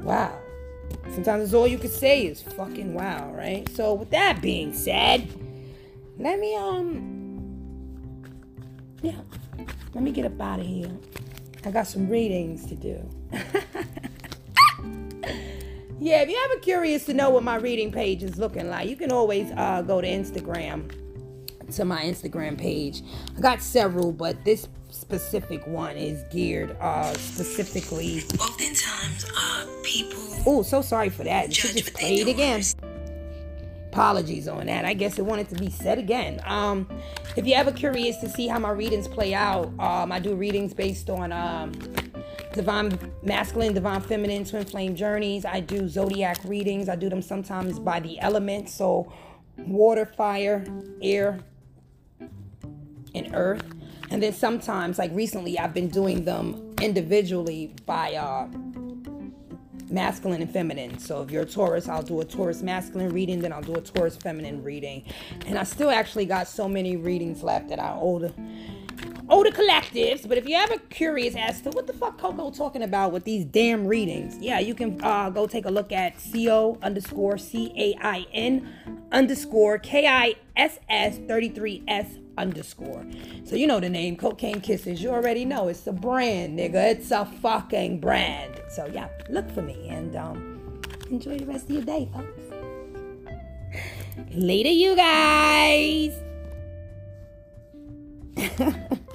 wow. Sometimes it's all you can say is fucking wow, right? So with that being said, let me um yeah, let me get up out of here. I got some readings to do. (laughs) yeah, if you're ever curious to know what my reading page is looking like, you can always uh, go to Instagram to my Instagram page. I got several, but this specific one is geared uh specifically. Oftentimes, uh, people Oh, so sorry for that. Should judge just what play they it again. Apologies on that. I guess it wanted to be said again. Um, if you're ever curious to see how my readings play out, um, I do readings based on um, divine masculine, divine feminine, twin flame journeys. I do zodiac readings. I do them sometimes by the elements, so water, fire, air, and earth. And then sometimes, like recently, I've been doing them individually by uh, masculine and feminine. So if you're a Taurus, I'll do a Taurus masculine reading, then I'll do a Taurus feminine reading. And I still actually got so many readings left that I the older collectives. But if you're ever curious as to what the fuck Coco talking about with these damn readings, yeah, you can uh, go take a look at co underscore c a i n underscore k i s s 33 s underscore. So you know the name Cocaine Kisses. You already know it's a brand, nigga. It's a fucking brand. So yeah, look for me and um, enjoy the rest of your day, folks. Later, you guys. (laughs)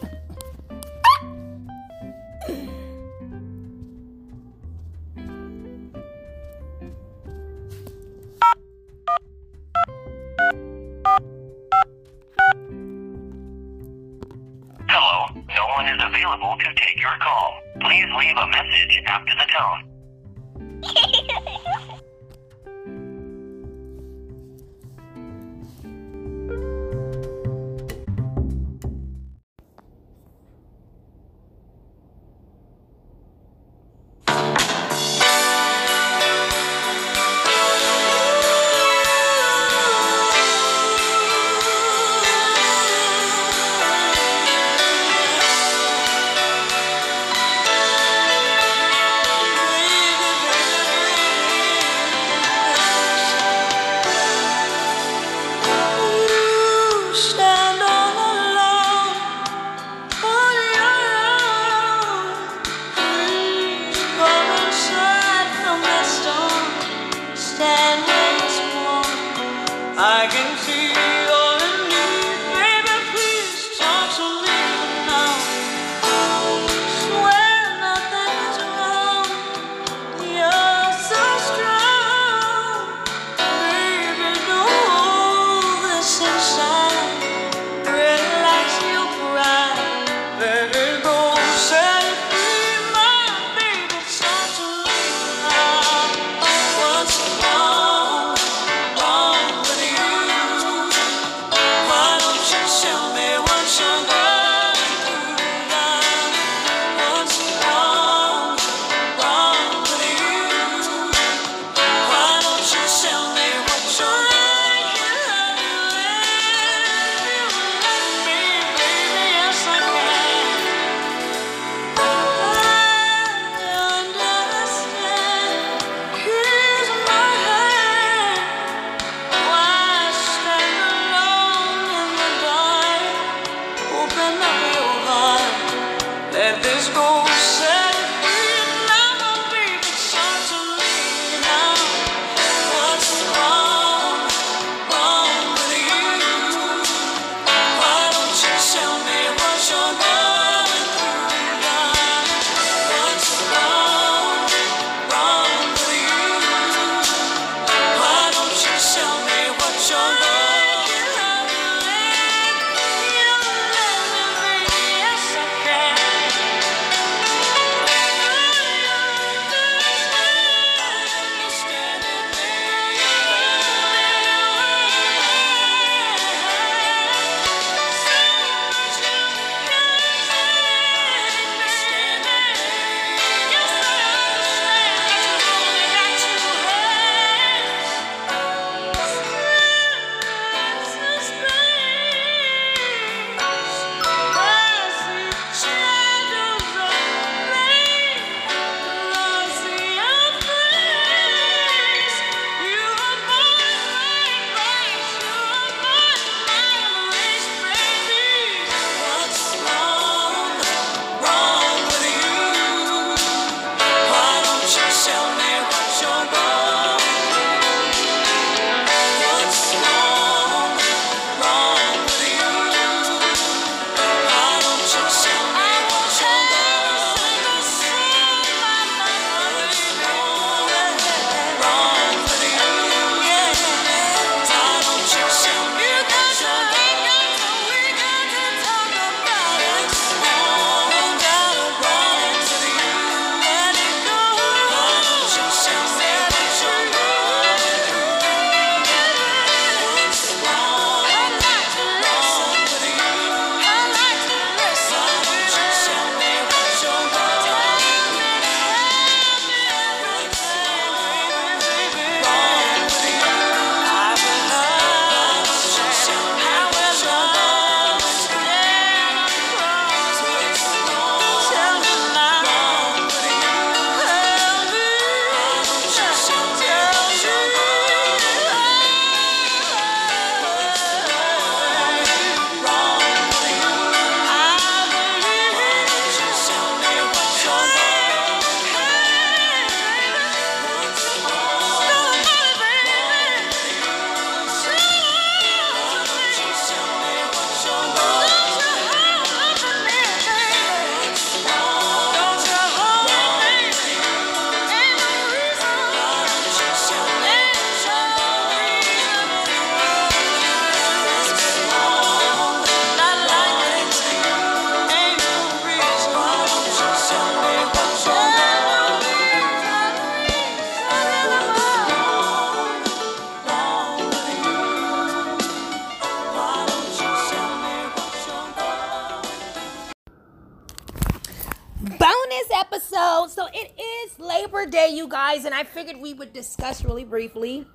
and I figured we would discuss really briefly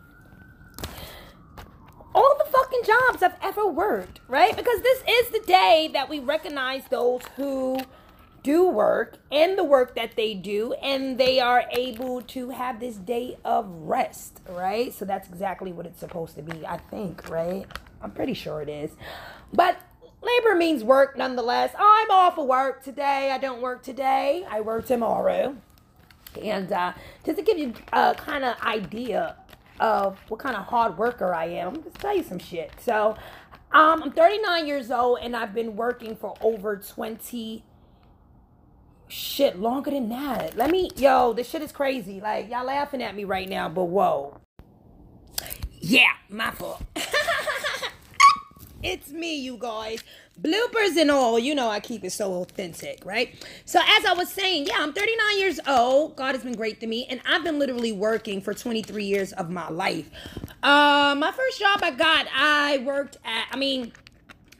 all the fucking jobs I've ever worked, right? Because this is the day that we recognize those who do work and the work that they do, and they are able to have this day of rest, right? So that's exactly what it's supposed to be, I think, right? I'm pretty sure it is. But labor means work nonetheless. I'm off of work today. I don't work today. I work tomorrow. And uh, just to give you a kind of idea of what kind of hard worker I am, I'm tell you some shit. So, um, I'm 39 years old and I've been working for over 20 shit longer than that. Let me, yo, this shit is crazy. Like y'all laughing at me right now, but whoa. Yeah, my fault. (laughs) it's me, you guys. Bloopers and all, you know I keep it so authentic, right? So as I was saying, yeah, I'm 39 years old. God has been great to me, and I've been literally working for 23 years of my life. Uh, my first job I got, I worked at. I mean,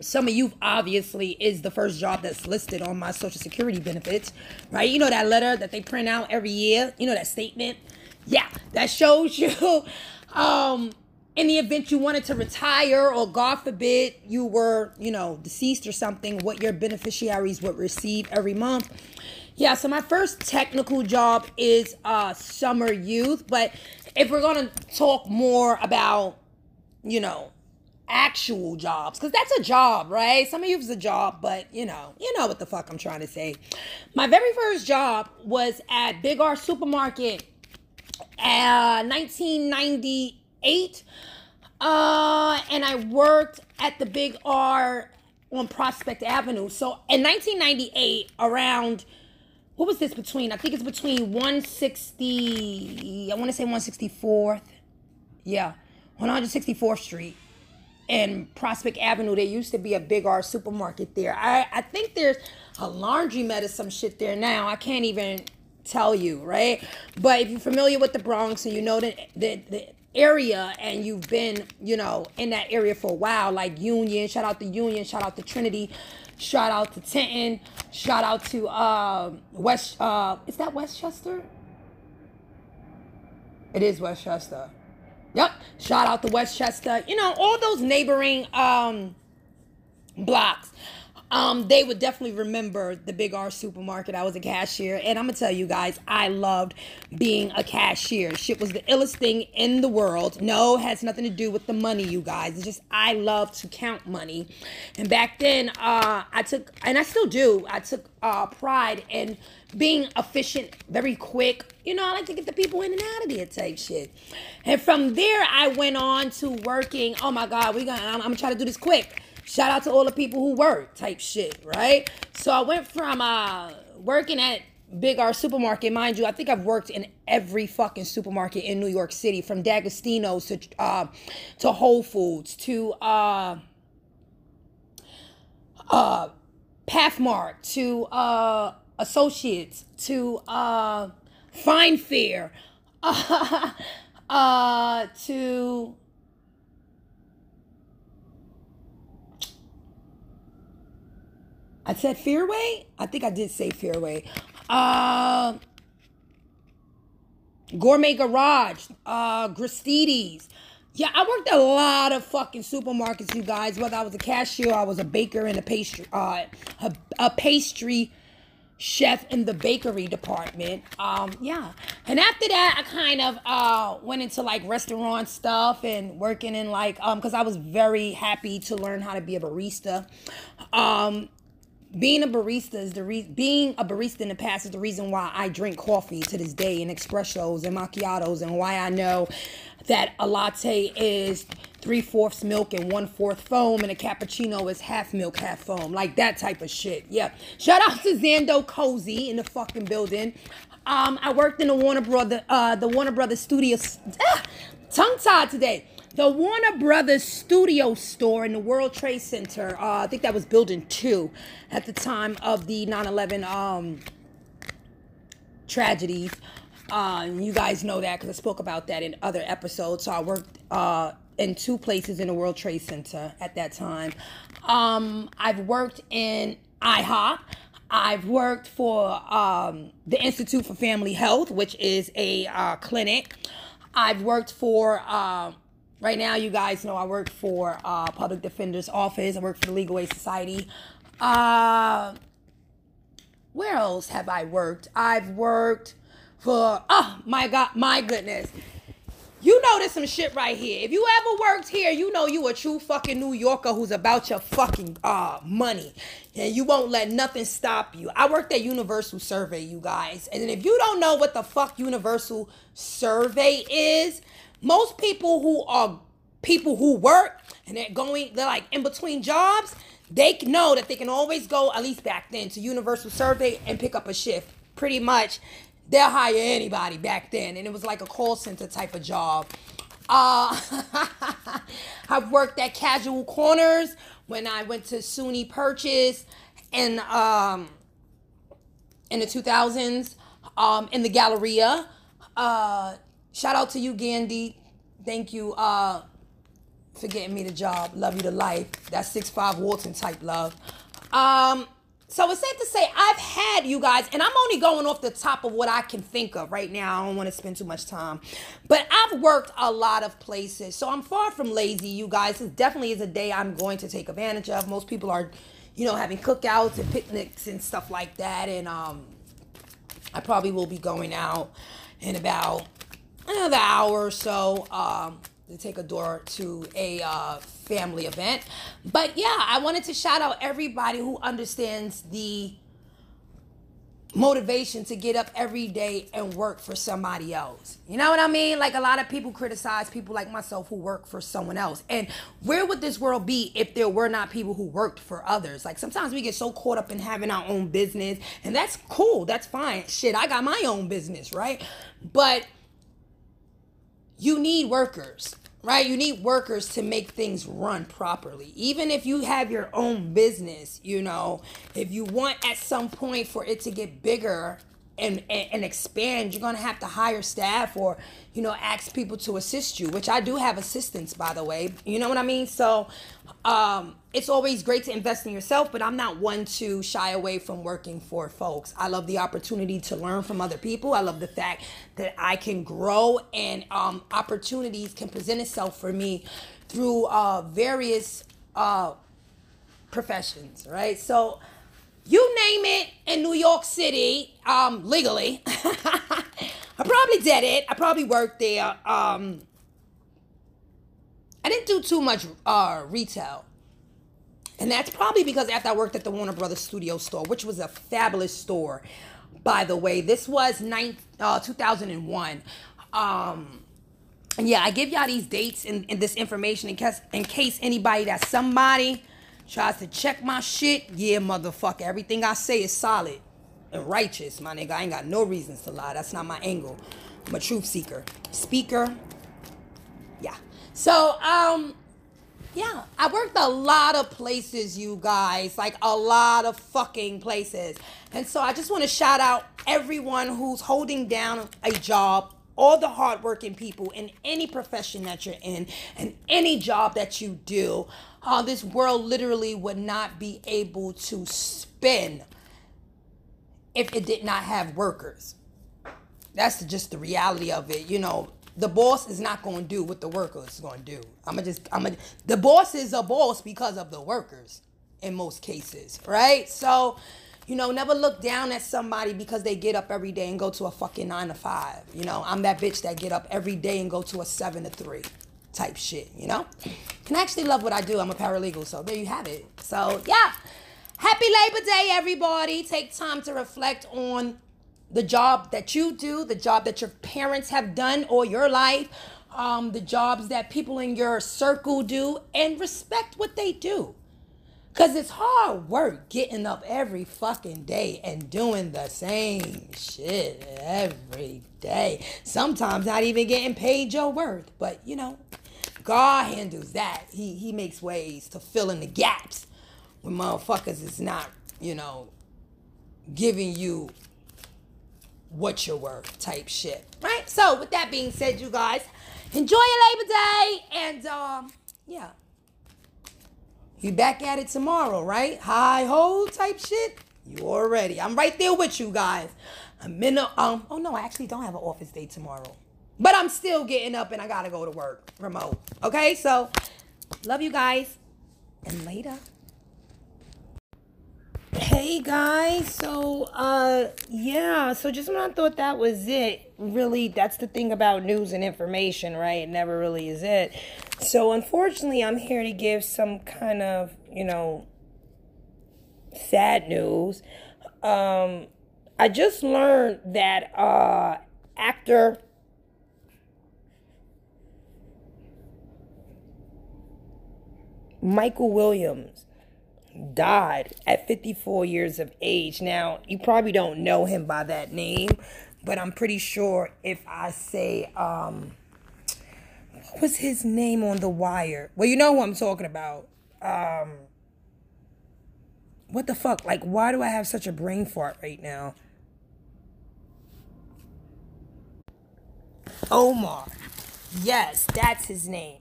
some of you obviously is the first job that's listed on my social security benefits, right? You know that letter that they print out every year. You know that statement. Yeah, that shows (laughs) you um in the event you wanted to retire or god forbid you were you know deceased or something what your beneficiaries would receive every month. Yeah so my first technical job is uh summer youth but if we're gonna talk more about you know actual jobs because that's a job right? Some of you is a job but you know you know what the fuck i'm trying to say. My very first job was at big r supermarket uh 1998 uh and i worked at the big r on prospect avenue so in 1998 around what was this between i think it's between 160 i want to say 164th yeah 164th street and Prospect Avenue. There used to be a big R supermarket there. I, I think there's a laundromat or some shit there now. I can't even tell you, right? But if you're familiar with the Bronx and you know that the, the area and you've been, you know, in that area for a while, like Union, shout out to Union, shout out to Trinity, shout out to Tinton, shout out to uh, West, uh, is that Westchester? It is Westchester. Yep. Shout out to Westchester. You know, all those neighboring um blocks. Um, they would definitely remember the Big R supermarket. I was a cashier, and I'm gonna tell you guys, I loved being a cashier. Shit was the illest thing in the world. No, has nothing to do with the money, you guys. It's just I love to count money. And back then, uh, I took, and I still do, I took uh, pride in being efficient, very quick. You know, I like to get the people in and out of there type shit. And from there, I went on to working. Oh my God, we gonna, I'm, I'm gonna try to do this quick. Shout out to all the people who work type shit, right? So I went from uh, working at Big R supermarket, mind you. I think I've worked in every fucking supermarket in New York City, from D'Agostino's to uh, to Whole Foods to uh, uh, Pathmark to uh, Associates to uh, Fine Fare (laughs) uh, to I said Fairway. I think I did say Fairway. Uh, Gourmet Garage, uh. Yeah, I worked a lot of fucking supermarkets, you guys. Whether I was a cashier, I was a baker in a pastry, uh, a, a pastry chef in the bakery department. Um, yeah, and after that, I kind of uh went into like restaurant stuff and working in like um because I was very happy to learn how to be a barista. Um, being a barista is the being a barista in the past is the reason why I drink coffee to this day and espressos and macchiatos and why I know that a latte is three fourths milk and one fourth foam and a cappuccino is half milk half foam like that type of shit. Yeah. Shout out to Xando Cosi in the fucking building. Um, I worked in the Warner Brother uh the Warner Brothers Studios. Ah, tongue tied today the Warner Brothers studio store in the World Trade Center. Uh, I think that was building two at the time of the 9 11 um, tragedies. Uh, you guys know that because I spoke about that in other episodes. So I worked uh, in two places in the World Trade Center at that time. Um, I've worked in IHOP. I've worked for um, the Institute for Family Health, which is a uh, clinic. I've worked for, uh, right now, you guys know I work for uh, Public Defender's Office. I work for the Legal Aid Society. Uh, where else have I worked? I've worked for, oh my God, my goodness. You know there's some shit right here. If you ever worked here, you know you a true fucking New Yorker who's about your fucking uh money. And you won't let nothing stop you. I worked at Universal Survey, you guys. And if you don't know what the fuck Universal Survey is, most people who are people who work and they're going, they're like in between jobs, they know that they can always go, at least back then, to Universal Survey and pick up a shift. Pretty much they'll hire anybody back then and it was like a call center type of job uh, (laughs) i've worked at casual corners when i went to suny purchase and um, in the 2000s um, in the galleria uh, shout out to you gandhi thank you uh, for getting me the job love you to life that's six five walton type love um, so it's safe to say I've had you guys, and I'm only going off the top of what I can think of right now. I don't want to spend too much time, but I've worked a lot of places, so I'm far from lazy, you guys. This definitely is a day I'm going to take advantage of. Most people are, you know, having cookouts and picnics and stuff like that, and um, I probably will be going out in about another hour or so. Um, to take a door to a uh, family event. But yeah, I wanted to shout out everybody who understands the motivation to get up every day and work for somebody else. You know what I mean? Like a lot of people criticize people like myself who work for someone else. And where would this world be if there were not people who worked for others? Like sometimes we get so caught up in having our own business, and that's cool. That's fine. Shit, I got my own business, right? But you need workers right? You need workers to make things run properly. Even if you have your own business, you know, if you want at some point for it to get bigger and, and, and expand, you're going to have to hire staff or, you know, ask people to assist you, which I do have assistance, by the way. You know what I mean? So, um, it's always great to invest in yourself, but I'm not one to shy away from working for folks. I love the opportunity to learn from other people. I love the fact that I can grow and um, opportunities can present itself for me through uh, various uh, professions, right? So, you name it in New York City, um, legally. (laughs) I probably did it. I probably worked there. Um, I didn't do too much uh, retail. And that's probably because after I worked at the Warner Brothers Studio store, which was a fabulous store, by the way. This was nine, uh, 2001. Um, yeah, I give y'all these dates and, and this information in case, in case anybody that's somebody tries to check my shit. Yeah, motherfucker. Everything I say is solid and righteous, my nigga. I ain't got no reasons to lie. That's not my angle. I'm a truth seeker. Speaker. Yeah. So, um, yeah, I worked a lot of places, you guys, like a lot of fucking places. And so I just want to shout out everyone who's holding down a job, all the hardworking people in any profession that you're in, and any job that you do. Uh, this world literally would not be able to spin if it did not have workers. That's just the reality of it. You know, the boss is not going to do what the worker is going to do. I'm gonna just I'm gonna the boss is a boss because of the workers in most cases, right? So, you know, never look down at somebody because they get up every day and go to a fucking 9 to 5. You know, I'm that bitch that get up every day and go to a 7 to 3 type shit, you know? Can actually love what I do. I'm a paralegal, so there you have it. So, yeah. Happy Labor Day everybody. Take time to reflect on the job that you do, the job that your parents have done or your life, um, the jobs that people in your circle do, and respect what they do. Because it's hard work getting up every fucking day and doing the same shit every day. Sometimes not even getting paid your worth. But, you know, God handles that. He, he makes ways to fill in the gaps when motherfuckers is not, you know, giving you what you're worth type shit. Right? So with that being said, you guys, enjoy your Labor Day and um, yeah. You back at it tomorrow, right? High ho type shit. You already. I'm right there with you guys. I'm in a, um, oh no, I actually don't have an office day tomorrow. But I'm still getting up and I gotta go to work remote. Okay, so love you guys and later. Hey guys, so uh yeah, so just when I thought that was it, really that's the thing about news and information, right? It never really is it. So unfortunately, I'm here to give some kind of, you know, sad news. Um I just learned that uh actor Michael Williams died at 54 years of age. Now, you probably don't know him by that name, but I'm pretty sure if I say, um, what was his name on The Wire? Well, you know who I'm talking about. Um, what the fuck? Like, why do I have such a brain fart right now? Omar. Yes, that's his name.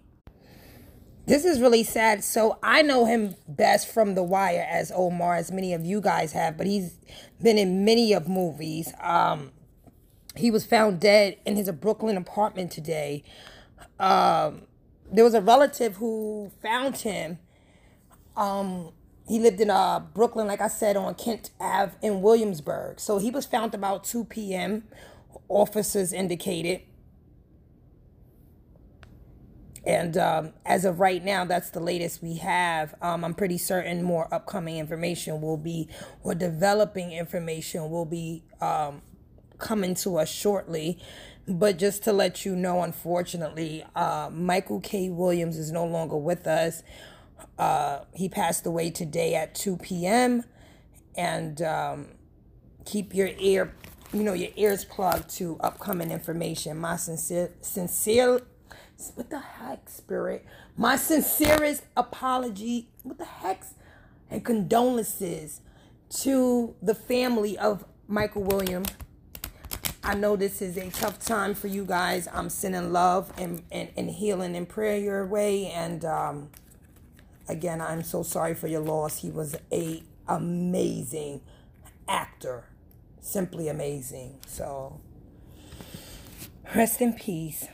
This is really sad. So I know him best from The Wire as Omar, as many of you guys have, but he's been in many of movies. Um, he was found dead in his Brooklyn apartment today. Um, there was a relative who found him. Um, he lived in uh, Brooklyn, like I said, on Kent Ave in Williamsburg. So he was found about 2 p.m. Officers indicated. And um, as of right now, that's the latest we have. Um, I'm pretty certain more upcoming information will be, or developing information will be um, coming to us shortly. But just to let you know, unfortunately, uh, Michael K. Williams is no longer with us. Uh, he passed away today at 2 p.m. And um, keep your ear, you know, your ears plugged to upcoming information. My sincere, sincere what the heck, Spirit? My sincerest apology. What the heck? And condolences to the family of Michael Williams. I know this is a tough time for you guys. I'm sending love and, and, and healing and prayer your way. And um, again, I'm so sorry for your loss. He was a amazing actor. Simply amazing. So rest in peace.